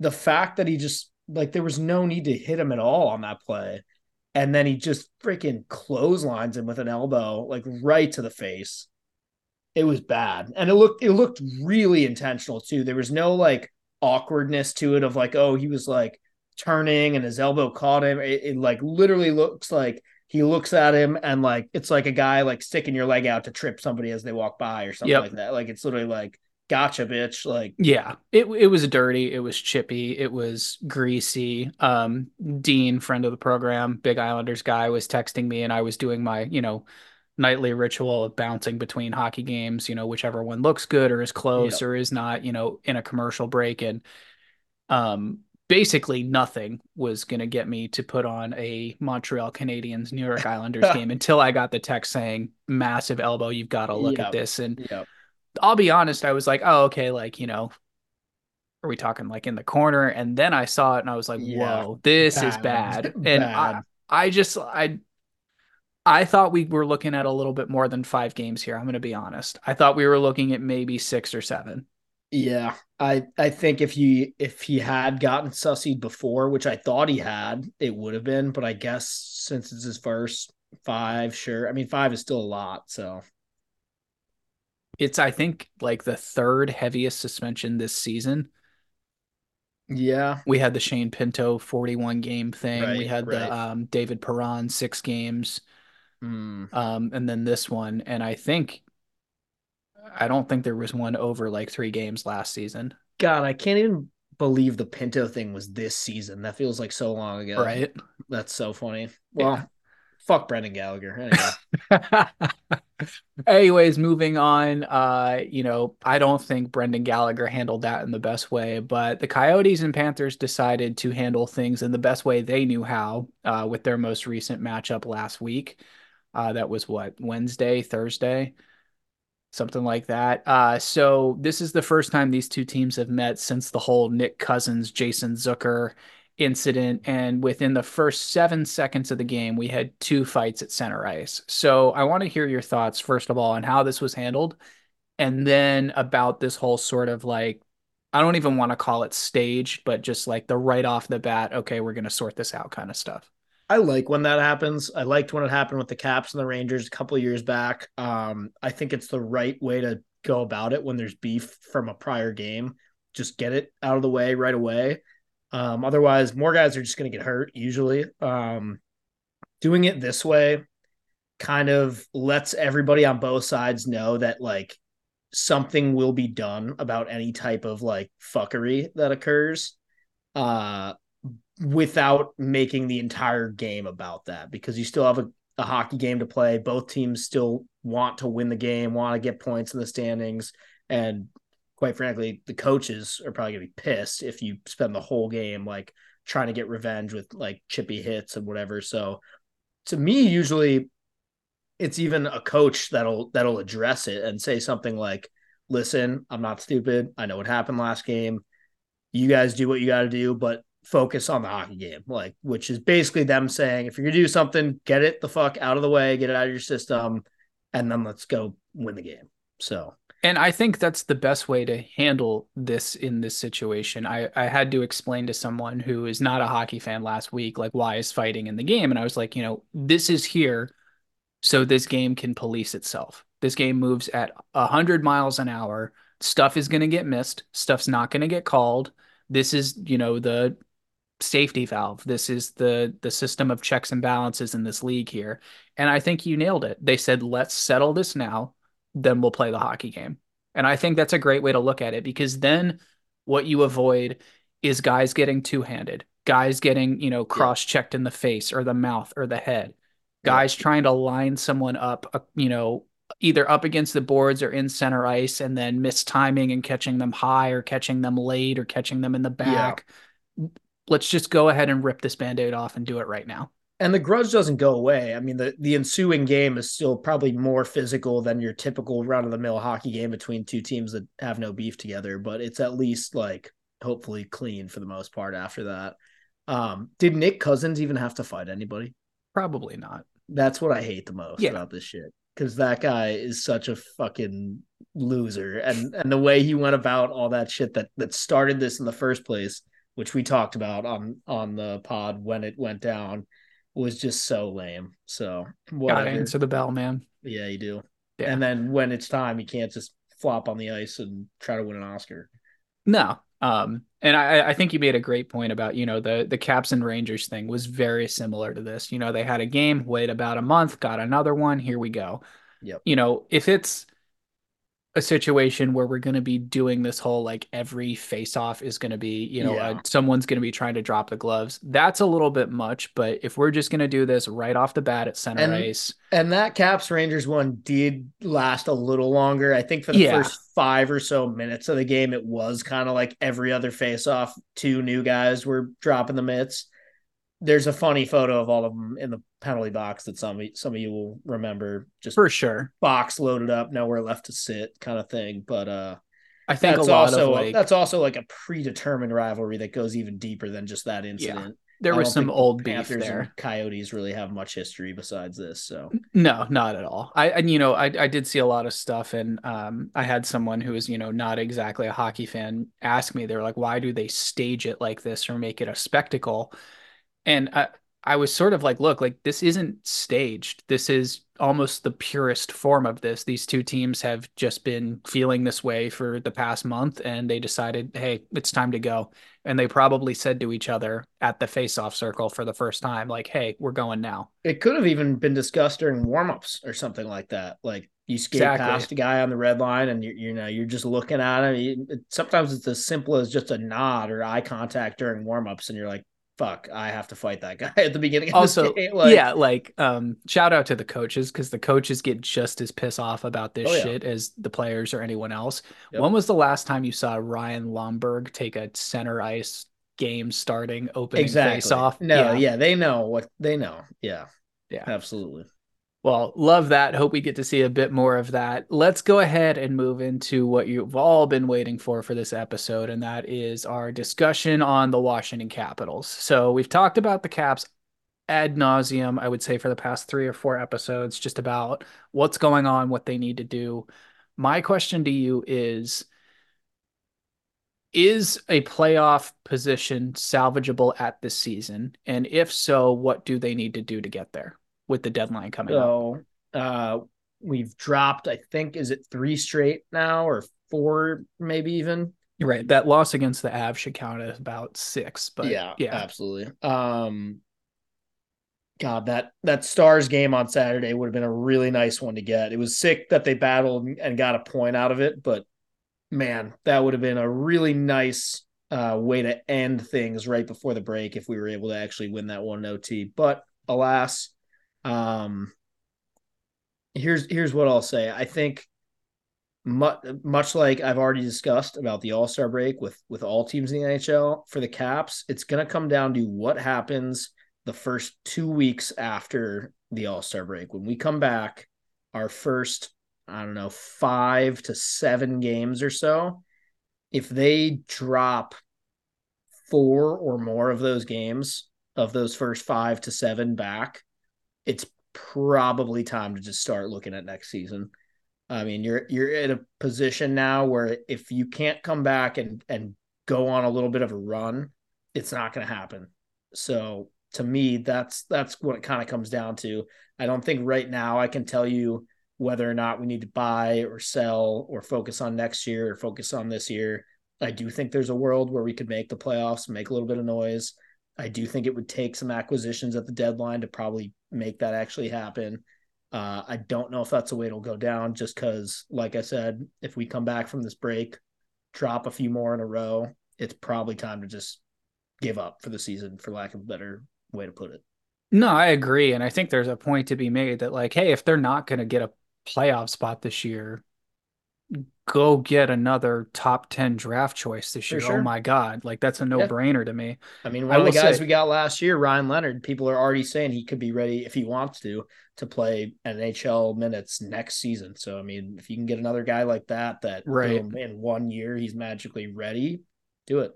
the fact that he just like there was no need to hit him at all on that play. And then he just freaking clotheslines him with an elbow, like right to the face. It was bad. And it looked it looked really intentional too. There was no like awkwardness to it of like, oh, he was like turning and his elbow caught him. It, it like literally looks like he looks at him and like it's like a guy like sticking your leg out to trip somebody as they walk by or something Yep. like that. Like it's literally like gotcha, bitch. Like Yeah, it it was dirty, it was chippy, it was greasy. Um, Dean, friend of the program, Big Islanders guy, was texting me, and I was doing my, you know, nightly ritual of bouncing between hockey games. You know, whichever one looks good or is close Yep. or is not. You know, in a commercial break, and um, basically nothing was gonna get me to put on a Montreal Canadiens New York Islanders game until I got the text saying massive elbow. You've got to look Yep. at this and. yeah. I'll be honest, I was like, oh, okay, like, you know, are we talking like in the corner? And then I saw it and I was like, Yeah. whoa, this is Bad. bad. And I, I just, I, I thought we were looking at a little bit more than five games here. I'm going to be honest. I thought we were looking at maybe six or seven. Yeah, I I think if he if he had gotten sussied before, which I thought he had, it would have been. But I guess since it's his first five, sure. I mean, five is still a lot. So it's I think like the third heaviest suspension this season. Yeah. We had the Shane Pinto 41 game thing. Right, we had right. the um, David Perron six games. Mm. Um, and then this one. And I think I don't think there was one over like three games last season. God, I can't even believe the Pinto thing was this season. That feels like so long ago. Right. That's so funny. Well, Yeah. fuck Brendan Gallagher. Anyway. Anyways, moving on. Uh, you know, I don't think Brendan Gallagher handled that in the best way, but the Coyotes and Panthers decided to handle things in the best way they knew how uh, with their most recent matchup last week. Uh, that was what, Wednesday, Thursday, something like that. Uh, so this is the first time these two teams have met since the whole Nick Cousins, Jason Zucker incident. And within the first seven seconds of the game, we had two fights at center ice. So I want to hear your thoughts, first of all, on how this was handled, and then about this whole sort of like, I don't even want to call it staged, but just like the right off the bat, okay, we're going to sort this out kind of stuff. I like when that happens. I liked when it happened with the Caps and the Rangers a couple years back. Um, I think it's the right way to go about it when there's beef from a prior game. Just get it out of the way right away. Um, otherwise, more guys are just going to get hurt usually. Um, doing it this way kind of lets everybody on both sides know that like something will be done about any type of like fuckery that occurs. Uh, without making the entire game about that because you still have a, a hockey game to play. Both teams still want to win the game, want to get points in the standings. And quite frankly, the coaches are probably going to be pissed if you spend the whole game like trying to get revenge with like chippy hits and whatever. So to me, usually it's even a coach that'll that'll address it and say something like, listen, I'm not stupid. I know what happened last game. You guys do what you got to do, but focus on the hockey game, like which is basically them saying, if you're gonna do something, get it the fuck out of the way, get it out of your system, and then let's go win the game. So And I think that's the best way to handle this in this situation. I, I had to explain to someone who is not a hockey fan last week, like, why is fighting in the game? And I was like, you know, this is here so this game can police itself. This game moves at 100 miles an hour. Stuff is going to get missed, stuff's not going to get called. This is, you know, the safety valve. This is the the system of checks and balances in this league here. And I think you nailed it. They said, let's settle this now, then we'll play the hockey game. And I think that's a great way to look at it because then what you avoid is guys getting two-handed, guys getting, you know, cross-checked in the face or the mouth or the head, guys trying to line someone up, uh, you know, either up against the boards or in center ice and then mistiming and catching them high or catching them late or catching them in the back. Let's just go ahead and rip this band-aid off and do it right now. and the grudge doesn't go away. I mean, the the ensuing game is still probably more physical than your typical run of the mill hockey game between two teams that have no beef together, but it's at least like hopefully clean for the most part after that. Um, did Nick Cousins even have to fight anybody? Probably not. That's what I hate the most Yeah. about this shit. Because that guy is such a fucking loser, and and the way he went about all that shit that that started this in the first place, which we talked about on on the pod when it went down, was just so lame. So Gotta answer the bell, man. Yeah, you do. Yeah. And then when it's time, you can't just flop on the ice and try to win an Oscar. No. Um, and I, I think you made a great point about, you know, the the Caps and Rangers thing was very similar to this. You know, they had a game, wait about a month, got another one, here we go. Yep. You know, if it's a situation where we're going to be doing this whole like every face off is going to be, you know, Yeah. uh, someone's going to be trying to drop the gloves. That's a little bit much, but if we're just going to do this right off the bat at center And- ice, And that Caps Rangers one did last a little longer. I think for the Yeah. first five or so minutes of the game, it was kind of like every other face off, two new guys were dropping the mitts. There's a funny photo of all of them in the penalty box that some of, some of you will remember. Just for sure. box loaded up, nowhere left to sit, kind of thing. But uh, I think that's also like that's also like a predetermined rivalry that goes even deeper than just that incident. there I was some old beef there. Coyotes really have much history besides this. So No, not at all. I and you know, I I did see a lot of stuff and um I had someone who was, you know, not exactly a hockey fan ask me, they were like, why do they stage it like this or make it a spectacle? And I I was sort of like, look, like this isn't staged. This is almost the purest form of this. These two teams have just been feeling this way for the past month and they decided, hey, it's time to go. And they probably said to each other at the face-off circle for the first time, like, hey, we're going now. it could have even been discussed during warmups or something like that. Like you skate Exactly. past a guy on the red line and you're, you know you're just looking at him. Sometimes it's as simple as just a nod or eye contact during warmups, and you're like, "Fuck, I have to fight that guy at the beginning." Of also the. Like, yeah like um shout out to the coaches because the coaches get just as pissed off about this Oh, yeah. shit as the players or anyone else Yep. when was the last time you saw ryan lomberg take a center ice game starting opening exactly. face off No, yeah. they know what they know. Yeah, Yeah. absolutely. Well love that hope we get to see a bit more of that let's go ahead and move into what you've all been waiting for for this episode and that is our discussion on the washington capitals so we've talked about the caps ad nauseum, I would say, for the past three or four episodes, just about what's going on, what they need to do. My question to you is Is a playoff position salvageable at this season? And if so, what do they need to do to get there with the deadline coming up? So uh, we've dropped, I think, is it three straight now or four, maybe even? You're right. That loss against the Avs should count as about six, but yeah, yeah. absolutely. Um, God, that that Stars game on Saturday would have been a really nice one to get. It was sick that they battled and got a point out of it, but man, that would have been a really nice uh, way to end things right before the break if we were able to actually win that one OT. But alas, um, here's here's what I'll say. I think much, much like I've already discussed about the All Star break with with all teams in the NHL for the Caps, it's going to come down to what happens the first two weeks after the All Star break. When we come back, our first I don't know five to seven games or so, if they drop four or more of those games of those first five to seven back, it's probably time to just start looking at next season. I mean, you're you're in a position now where if you can't come back and and go on a little bit of a run, it's not going to happen. So to me, that's that's what it kind of comes down to. I don't think right now I can tell you whether or not we need to buy or sell or focus on next year or focus on this year. I do think there's a world where we could make the playoffs, make a little bit of noise. I do think it would take some acquisitions at the deadline to probably make that actually happen. Uh, I don't know if that's the way it'll go down, just because, like I said, if we come back from this break, drop a few more in a row, it's probably time to just give up for the season, for lack of a better way to put it. No, I agree. And I think there's a point to be made that, like, hey, if they're not going to get a playoff spot this year, go get another top 10 draft choice this year. Oh my God. Like, that's a no brainer to me. I mean, I one of the guys say- we got last year, Ryan Leonard, people are already saying he could be ready if he wants to to play NHL minutes next season. So, I mean, if you can get another guy like that, that Right. boom, in one year he's magically ready, do it.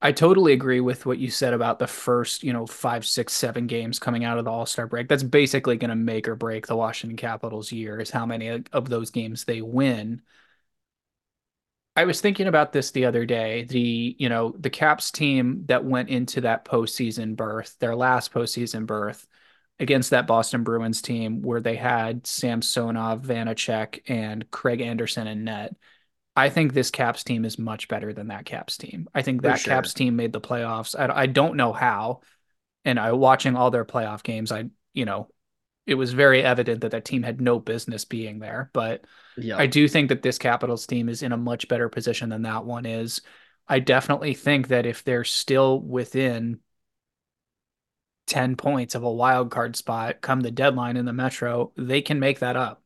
I totally agree with what you said about the first, you know, five, six, seven games coming out of the All Star break. That's basically going to make or break the Washington Capitals' year, is how many of those games they win. I was thinking about this the other day. The, you know, the Caps team that went into that postseason berth, their last postseason berth against that Boston Bruins team where they had Samsonov, Vanecek, and Craig Anderson in net. I think this Caps team is much better than that Caps team. I think that sure. Caps team made the playoffs. I, I don't know how. And I watching all their playoff games, I, you know, it was very evident that that team had no business being there. But Yeah. I do think that this Capitals team is in a much better position than that one is. I definitely think that if they're still within 10 points of a wild card spot come the deadline in the Metro, they can make that up.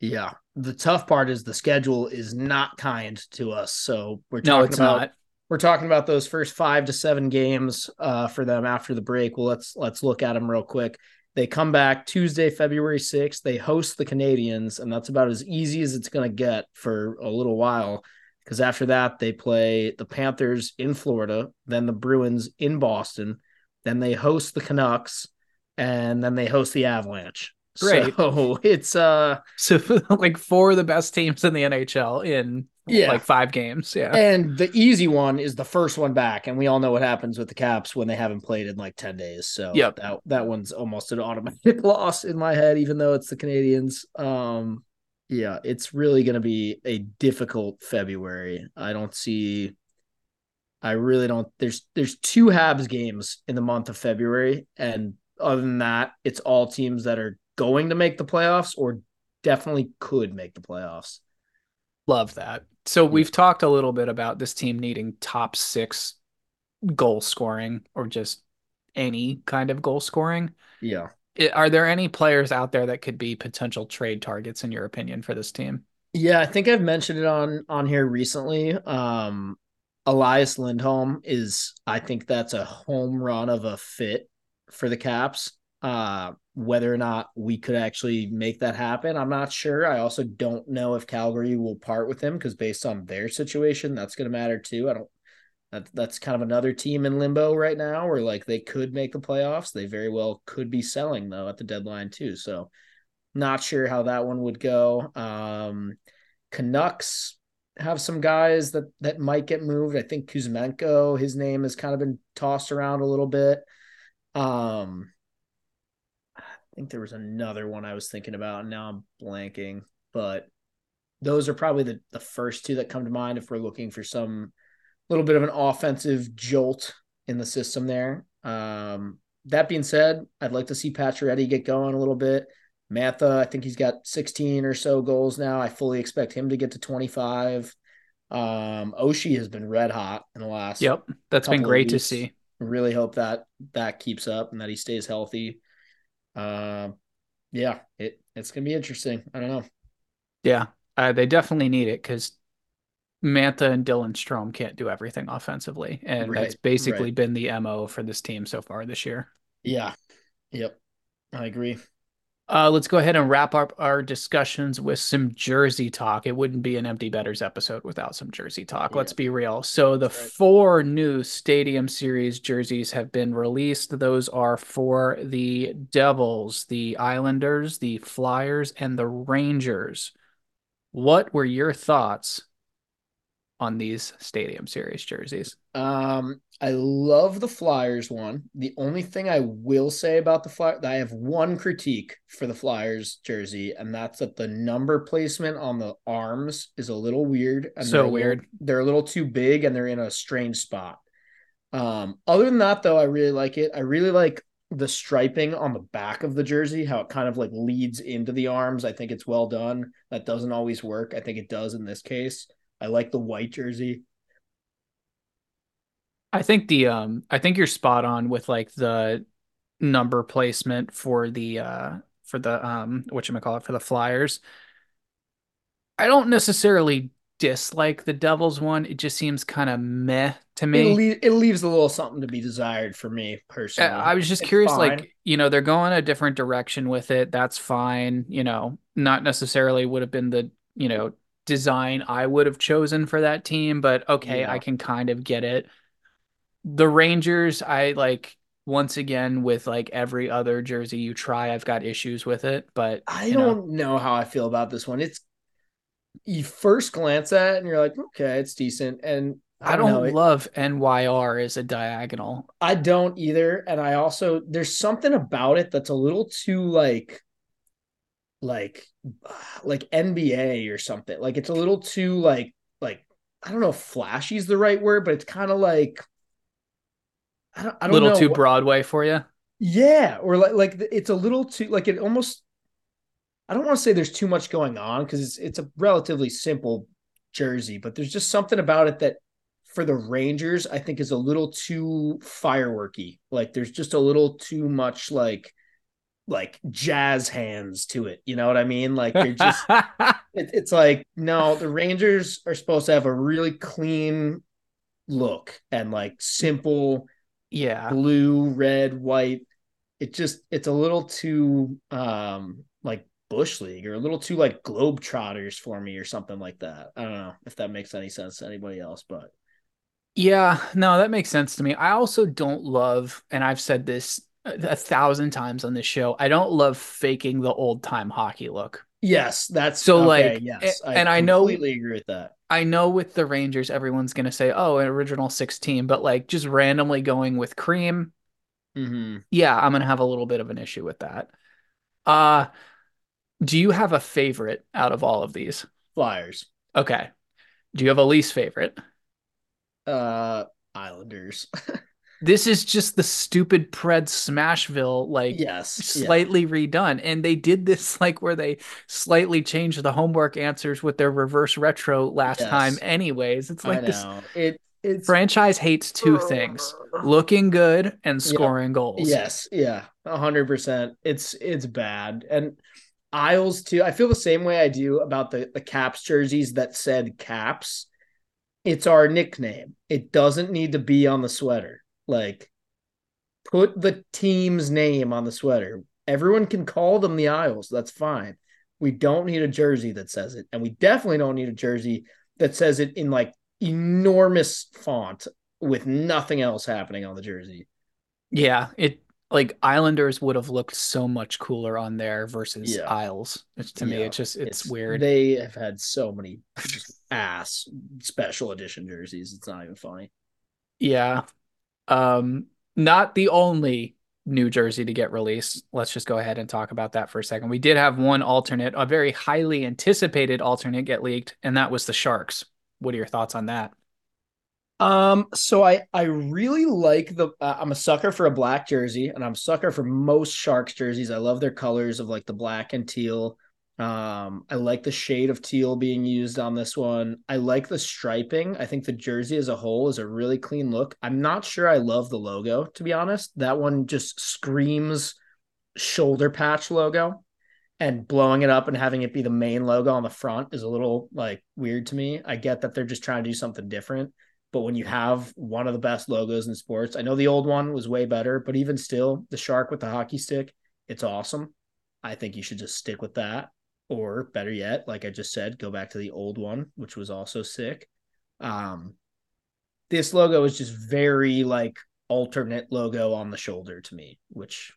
Yeah. The tough part is the schedule is not kind to us. So we're No, talking it's about not. we're talking about those first five to seven games uh, for them after the break. Well, let's let's look at them real quick. They come back Tuesday, February 6th. They host the Canadiens, and that's about as easy as it's going to get for a little while. Because after that, they play the Panthers in Florida, then the Bruins in Boston, then they host the Canucks, and then they host the Avalanche. Great. So it's uh So like four of the best teams in the NHL in Yeah. like five games. Yeah. and the easy one is the first one back, and we all know what happens with the Caps when they haven't played in like 10 days. So Yep. that that one's almost an automatic loss in my head, even though it's the Canadiens. Um yeah, it's really gonna be a difficult February. I don't see I really don't there's there's two Habs games in the month of February, and other than that, it's all teams that are going to make the playoffs or definitely could make the playoffs. Love that. So we've talked a little bit about this team needing top six goal scoring or just any kind of goal scoring. Yeah. Are there any players out there that could be potential trade targets in your opinion for this team? Yeah, I think I've mentioned it on on here recently. Um Elias Lindholm is I think that's a home run of a fit for the Caps. Uh whether or not we could actually make that happen, I'm not sure. I also don't know if Calgary will part with him because based on their situation, that's going to matter too. I don't that, that's kind of another team in limbo right now where like they could make the playoffs. They very well could be selling though at the deadline too. So not sure how that one would go. Um Canucks have some guys that that might get moved. I think Kuzmenko, his name has kind of been tossed around a little bit. Um I think there was another one I was thinking about, and now I'm blanking, but those are probably the, the first two that come to mind if we're looking for some little bit of an offensive jolt in the system there. Um, that being said, I'd like to see Pacioretty get going a little bit. Mantha, I think he's got 16 or so goals now. I fully expect him to get to 25. Um, Oshie has been red hot in the last. Yep. That's been great to see. Really hope that that keeps up and that he stays healthy. Um, yeah, it it's gonna be interesting. I don't know. Yeah. Uh, they definitely need it because Mantha and Dylan Strome can't do everything offensively. And Right, that's basically right. been the MO for this team so far this year. Yeah. Yep. I agree. Uh, let's go ahead and wrap up our discussions with some Jersey talk. It wouldn't be an Empty Betters episode without some Jersey talk. Yeah. Let's be real. So, the right. four new Stadium Series jerseys have been released. Those are for the Devils, the Islanders, the Flyers, and the Rangers. What were your thoughts on these Stadium Series jerseys? Um, I love the Flyers one. The only thing I will say about the Flyers, I have one critique for the Flyers jersey, and that's that the number placement on the arms is a little weird. And So they're a little- weird. they're a little too big, and they're in a strange spot. Um, other than that, though, I really like it. I really like the striping on the back of the jersey, how it kind of like leads into the arms. I think it's well done. That doesn't always work. I think it does in this case. I like the white jersey. I think the um I think you're spot on with like the number placement for the uh for the um whatchamacallit for the Flyers. I don't necessarily dislike the Devils one. It just seems kind of meh to It, me. le- it leaves a little something to be desired for me personally. I was just It's curious, fine. like, you know, they're going a different direction with it. That's fine. You know, not necessarily would have been the, you know, design I would have chosen for that team, but okay, Yeah. I can kind of get it. The Rangers, I like, once again, with like every other jersey you try, I've got issues with it, but I don't know how I feel about this one. It's you first glance at it and you're like, okay, it's decent, and I I don't, don't love NYR as a diagonal. I don't either, and I also there's something about it that's a little too like, like, like NBA or something. Like it's a little too like like I don't know if flashy is the right word, but it's kind of like I don't I A don't little know too Broadway for you. Yeah, or like like it's a little too like it almost. I don't want to say there's too much going on because it's it's a relatively simple jersey, but there's just something about it that for the Rangers I think is a little too fireworky. Like there's just a little too much like like jazz hands to it. You know what I mean? Like they're just it, it's like no, the Rangers are supposed to have a really clean look and like simple yeah. blue, red, white. It just it's a little too um like Bush League or a little too like Globetrotters for me or something like that. I don't know if that makes any sense to anybody else, but Yeah, no, that makes sense to me. I also don't love, and I've said this a, thousand times on this show, I don't love faking the old time hockey look. Yes, that's So okay, like, yes. a- I and I know completely agree with that. I know with the Rangers, everyone's gonna say, "Oh, an original 16," but like just randomly going with cream, hmm yeah, I'm gonna have a little bit of an issue with that. Uh, do you have a favorite out of all of these? Flyers. Okay. Do you have a least favorite? Uh Islanders. This is just the stupid Pred Smashville, like yes. yeah. slightly redone. And they did this like where they slightly changed the homework answers with their reverse retro last Yes. time, anyways. It's like this. It it's franchise hates two things looking good and Yeah. scoring goals. Yes, yeah, a hundred percent. It's it's bad, and Isles too. I feel the same way I do about the the Caps jerseys that said Caps. It's our nickname. It doesn't need to be on the sweater. Like, put the team's name on the sweater. Everyone can call them the Isles. That's fine. We don't need a jersey that says it, and we definitely don't need a jersey that says it in like enormous font with nothing else happening on the jersey. Yeah. It like Islanders would have looked so much cooler on there versus Yeah. Isles. It's, to me, it's just it's, weird. They have had so many ass special edition jerseys. It's not even funny. Yeah. Um, not the only New Jersey to get released. Let's just go ahead and talk about that for a second. We did have one alternate, a very highly anticipated alternate get leaked, and that was the Sharks. What are your thoughts on that? Um, so I I really like the. Uh, I'm a sucker for a black jersey, and I'm a sucker for most Sharks jerseys. I love their colors of like the black and teal. Um, I like the shade of teal being used on this one. I like the striping. I think the jersey as a whole is a really clean look. I'm not sure I love the logo, to be honest. That one just screams shoulder patch logo. And blowing it up and having it be the main logo on the front is a little like weird to me. I get that they're just trying to do something different. But when you have one of the best logos in sports, I know the old one was way better, but even still, the shark with the hockey stick, it's awesome. I think you should just stick with that. Or better yet, like I just said, go back to the old one, which was also sick. Um, this logo is just very like alternate logo on the shoulder to me, which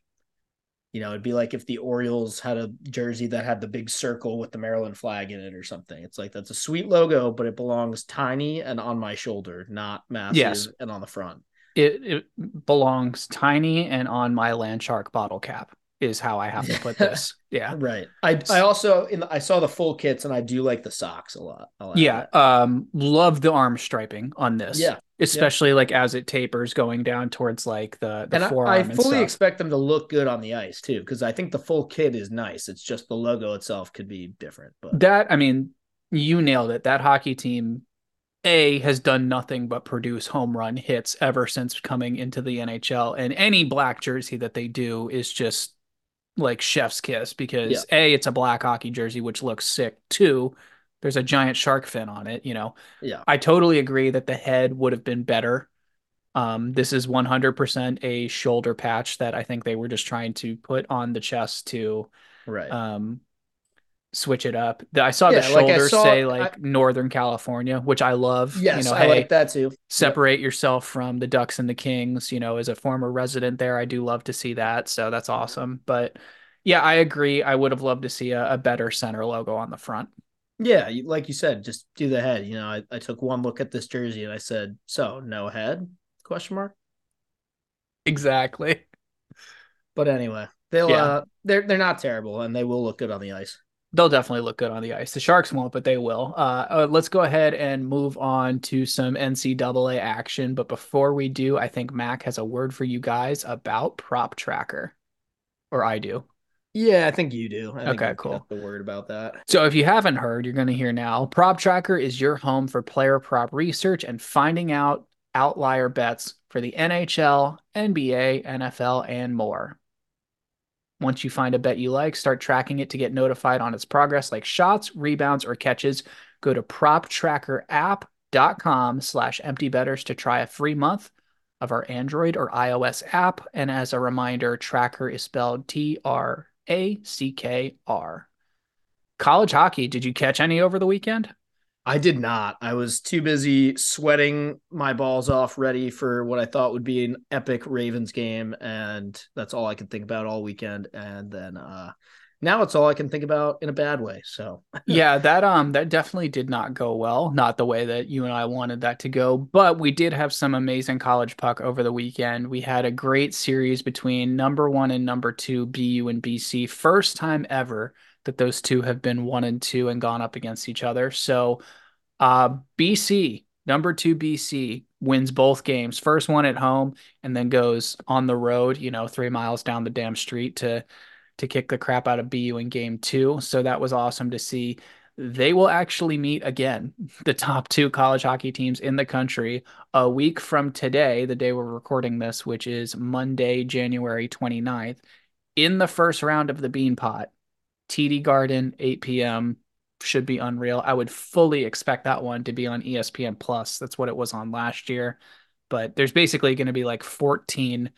you know, it'd be like if the Orioles had a jersey that had the big circle with the Maryland flag in it or something. It's like that's a sweet logo, but it belongs tiny and on my shoulder, not massive Yes. and on the front. It, it belongs tiny and on my land shark bottle cap is how I have to put this. Yeah. Right. I I also in the, I saw the full kits and I do like the socks a lot. Yeah. that. Um, love the arm striping on this. Yeah. Especially like as it tapers going down towards like the, the And I, forearm I and fully expect them to look good on the ice too, because I think the full kit is nice. It's just the logo itself could be different. But That, I mean, you nailed it. That hockey team, A, has done nothing but produce home run hits ever since coming into the NHL. And any black jersey that they do is just like chef's kiss because Yeah. A, it's a black hockey jersey, which looks sick. Two, there's a giant shark fin on it. You know, yeah, I totally agree that the head would have been better. Um, this is 100% a shoulder patch that I think they were just trying to put on the chest to right. um switch it up. I saw Yeah, the like shoulders saw- say I- like Northern California, which I love. yes, you know, I hey, like that too. separate yourself from the Ducks and the Kings. You know, as a former resident there, I do love to see that. So that's awesome. But yeah, I agree. I would have loved to see a, a better center logo on the front. Yeah, like you said, just do the head. You know, I, I took one look at this jersey and I said, "So no head?" Question mark. Exactly. But anyway, they'll Yeah. uh, they're they're not terrible and they will look good on the ice. They'll definitely look good on the ice. The Sharks won't, but they will. Uh, uh, let's go ahead and move on to some NCAA action. But before we do, I think Mac has a word for you guys about Prop Tracker, or I do. Yeah, I think you do. I think Okay, cool. The word about that. So if you haven't heard, you're going to hear now. Prop Tracker is your home for player prop research and finding out outlier bets for the NHL, NBA, NFL, and more. Once you find a bet you like, start tracking it to get notified on its progress like shots, rebounds, or catches. Go to proptrackerapp.com slash emptybetters to try a free month of our Android or iOS app. And as a reminder, tracker is spelled T-R-A-C-K-R. College hockey, did you catch any over the weekend? I did not. I was too busy sweating my balls off, ready for what I thought would be an epic Ravens game, and that's all I could think about all weekend. And then uh, now it's all I can think about in a bad way. So yeah, that um that definitely did not go well. Not the way that you and I wanted that to go, but we did have some amazing college puck over the weekend. We had a great series between number one and number two BU and BC. First time ever that those two have been one and two and gone up against each other. So uh, BC, number two BC, wins both games. First one at home and then goes on the road, you know, three miles down the damn street to to kick the crap out of BU in game two. So that was awesome to see. They will actually meet again, the top two college hockey teams in the country, a week from today, the day we're recording this, which is Monday, January 29th, in the first round of the Beanpot. TD Garden, 8 p.m. should be unreal. I would fully expect that one to be on ESPN Plus. That's what it was on last year. But there's basically going to be like 14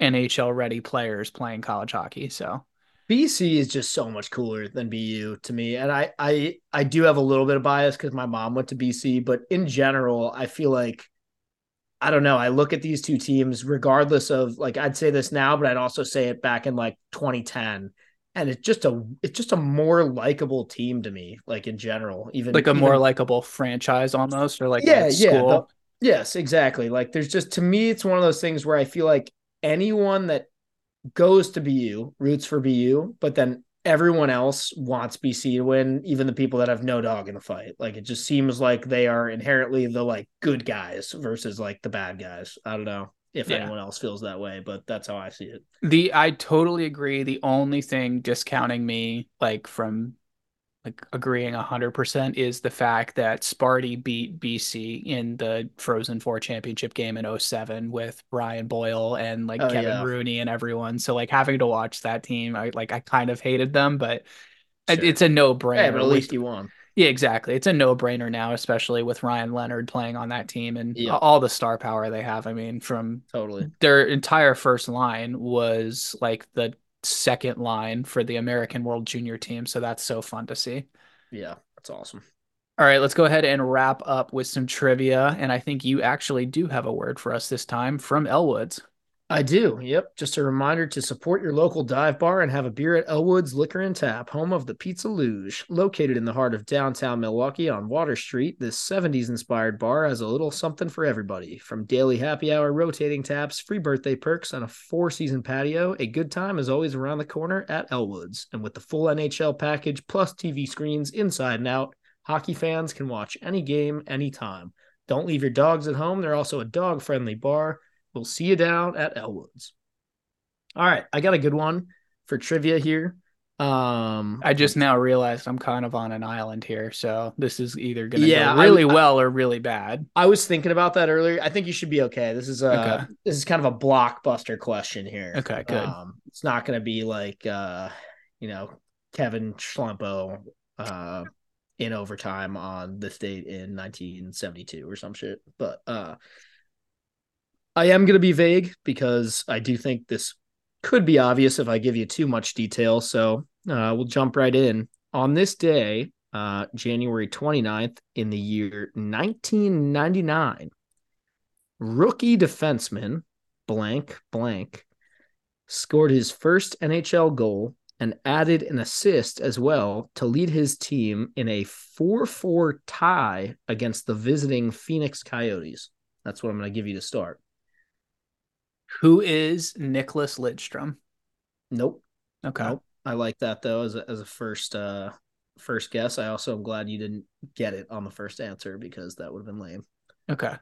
NHL ready players playing college hockey. So BC is just so much cooler than BU to me. And I I I do have a little bit of bias because my mom went to BC, but in general, I feel like I don't know. I look at these two teams, regardless of like I'd say this now, but I'd also say it back in like 2010 and it's just a it's just a more likable team to me like in general even like a even, more likable franchise almost or like yeah yeah the, yes exactly. Like there's just to me it's one of those things where i feel like anyone that goes to bu roots for bu but then everyone else wants bc to win even the people that have no dog in the fight. Like it just seems like they are inherently the like good guys versus like the bad guys. I don't know if yeah. anyone else feels that way, but that's how I see it. The I totally agree. The only thing discounting me like from like agreeing 100% is the fact that Sparty beat BC in the Frozen 4 championship game in 07 with Brian Boyle and like oh, Kevin yeah. Rooney and everyone. So like having to watch that team, I like I kind of hated them, but sure. it's a no-brainer. Yeah, but at least you won. Yeah, exactly. It's a no-brainer now, especially with Ryan Leonard playing on that team and yeah. all the star power they have. I mean, from totally their entire first line was like the second line for the American World Junior team, so that's so fun to see. Yeah, that's awesome. All right, let's go ahead and wrap up with some trivia, and I think you actually do have a word for us this time from Elwoods. I do. Yep. Just a reminder to support your local dive bar and have a beer at Elwood's Liquor and Tap, home of the Pizza Luge. Located in the heart of downtown Milwaukee on Water Street, this 70s inspired bar has a little something for everybody. From daily happy hour rotating taps, free birthday perks, and a four season patio, a good time is always around the corner at Elwood's. And with the full NHL package plus TV screens inside and out, hockey fans can watch any game anytime. Don't leave your dogs at home. They're also a dog friendly bar We'll see you down at Elwoods. All right, I got a good one for trivia here. Um, I just now realized I'm kind of on an island here, so this is either going to yeah, go really I, well or really bad. I was thinking about that earlier. I think you should be okay. This is a okay. this is kind of a blockbuster question here. Okay, good. Um, it's not going to be like uh, you know Kevin Schlempo uh, in overtime on this date in 1972 or some shit, but uh, I am going to be vague because I do think this could be obvious if I give you too much detail. So uh, we'll jump right in. On this day, uh, January 29th, in the year 1999, rookie defenseman blank blank scored his first NHL goal and added an assist as well to lead his team in a 4 4 tie against the visiting Phoenix Coyotes. That's what I'm going to give you to start. Who is Nicholas Lidstrom? Nope. Okay. Nope. I like that though as a, as a first uh first guess. I also am glad you didn't get it on the first answer because that would have been lame. Okay.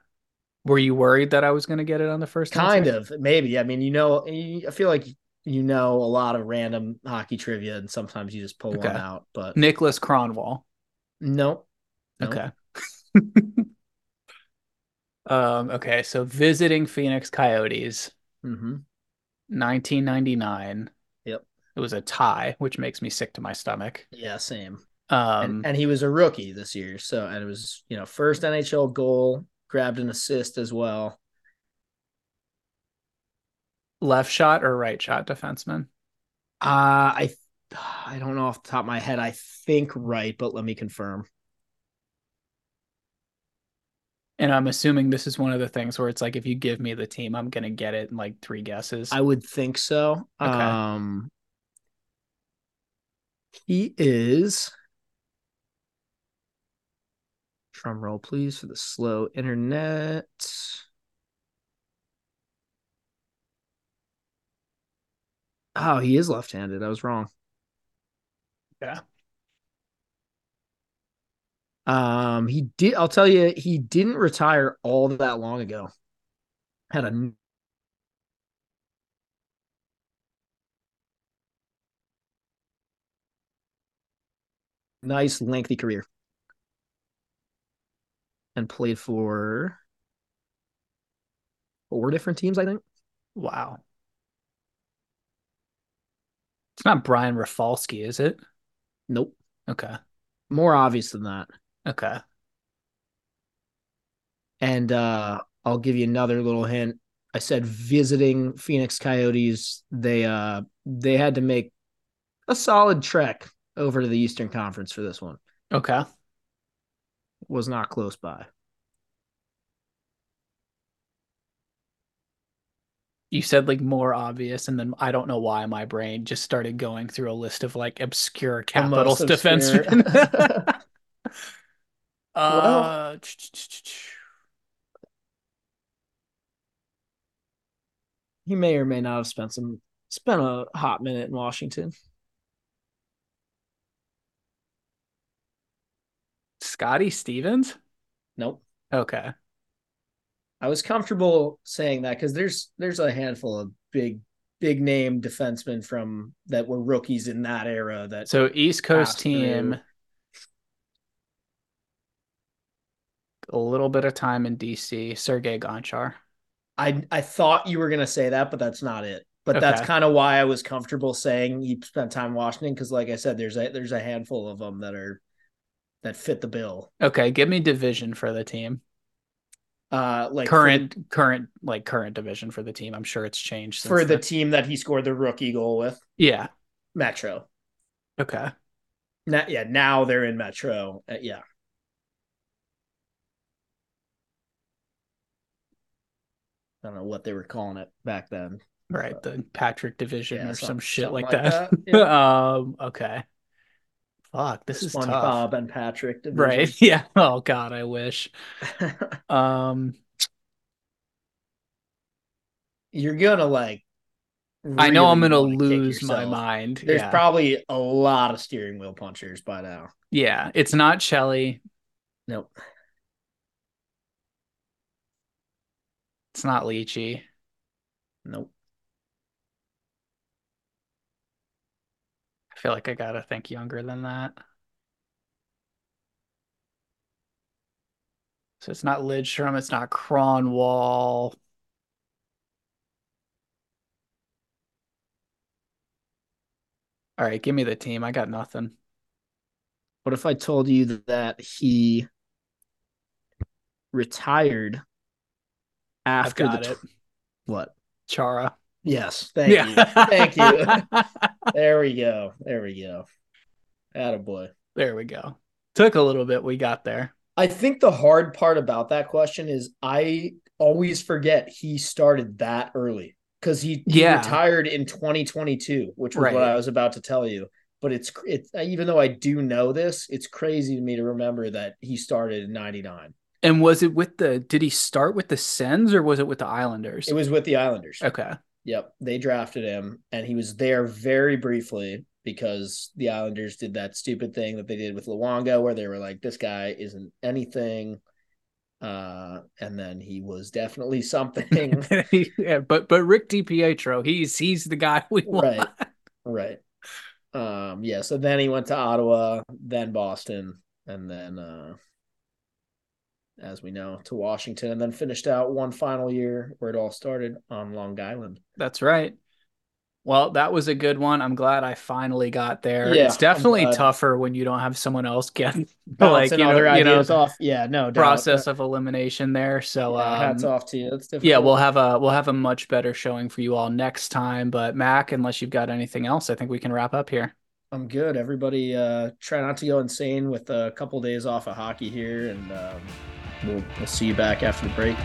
Were you worried that I was going to get it on the first? Kind answer? of, maybe. I mean, you know, I feel like you know a lot of random hockey trivia, and sometimes you just pull okay. one out. But Nicholas Kronwall. Nope. nope. Okay. Um, okay, so visiting Phoenix Coyotes, mm-hmm. 1999. Yep, it was a tie, which makes me sick to my stomach. Yeah, same. Um, and, and he was a rookie this year, so and it was you know first NHL goal, grabbed an assist as well. Left shot or right shot defenseman? Uh I I don't know off the top of my head. I think right, but let me confirm. And I'm assuming this is one of the things where it's like if you give me the team, I'm gonna get it in like three guesses. I would think so. Okay. Um, he is. Drum roll, please, for the slow internet. Oh, he is left-handed. I was wrong. Yeah. Um, he did. I'll tell you, he didn't retire all that long ago. Had a nice lengthy career and played for four different teams, I think. Wow. It's not Brian Rafalski, is it? Nope. Okay. More obvious than that. Okay. And uh I'll give you another little hint. I said visiting Phoenix Coyotes, they uh they had to make a solid trek over to the Eastern Conference for this one. Okay. Was not close by. You said like more obvious, and then I don't know why my brain just started going through a list of like obscure Capitals most defensemen. uh, He may or may not have spent some spent a hot minute in Washington. Scotty Stevens. Nope. Okay. I was comfortable saying that because there's there's a handful of big big name defensemen from that were rookies in that era that So East Coast team. through. A little bit of time in DC. Sergey Gonchar. I I thought you were gonna say that, but that's not it. But that's kind of why I was comfortable saying he spent time in Washington because, like I said, there's a there's a handful of them that are that fit the bill. Okay, give me division for the team. Uh, like for the- current, current, like current division for the team. I'm sure it's changed since for the then. team that he scored the rookie goal with yeah. Metro. Okay. Now, yeah, now they're in Metro. Uh, yeah, I don't know what they were calling it back then. Right, the Patrick division Yeah, or some- shit like like that. that, yeah. um, okay. Fuck, this is tough. SpongeBob and Patrick. division. Right. Yeah. Oh God, I wish. Um, You're gonna like. I know I'm gonna lose my mind. There's yeah. probably a lot of steering wheel punchers by now. yeah, it's not Shelly. Nope. It's not Leachy. Nope. I feel like I gotta think younger than that. So it's not Lidstrom, it's not Kronwall. All right, give me the team. I got nothing. What if I told you that he retired after the it. what? Chara. Yes, thank you, thank you. There we go. There we go. Attaboy. there we go. Took a little bit. We got there. I think the hard part about that question is I always forget he started that early because he, he Yeah. retired in 2022, which was Right. what I was about to tell you. But it's it's even though I do know this, it's crazy to me to remember that he started in 99. And was it with the did he start with the Sens or was it with the Islanders? It was with the Islanders. okay. Yep, they drafted him, and he was there very briefly because the Islanders did that stupid thing that they did with Luongo, where they were like, "This guy isn't anything," uh, and then he was definitely something. yeah, but but Rick DiPietro, he's he's the guy we want. right, right. Um, yeah. So then he went to Ottawa, then Boston, and then, uh, as we know, to Washington, and then finished out one final year where it all started on Long Island. That's right. Well, that was a good one. I'm glad I finally got there. Yeah, it's definitely tougher when you don't have someone else get like you know, you know off. Yeah, no doubt. process of elimination there. So Yeah, hats um, off to you. That's difficult. yeah, we'll have a we'll have a much better showing for you all next time. But Mac, unless you've got anything else, I think we can wrap up here. I'm good. Everybody, uh, try not to go insane with a couple days off of hockey here, and um, we'll, we'll see you back after the break.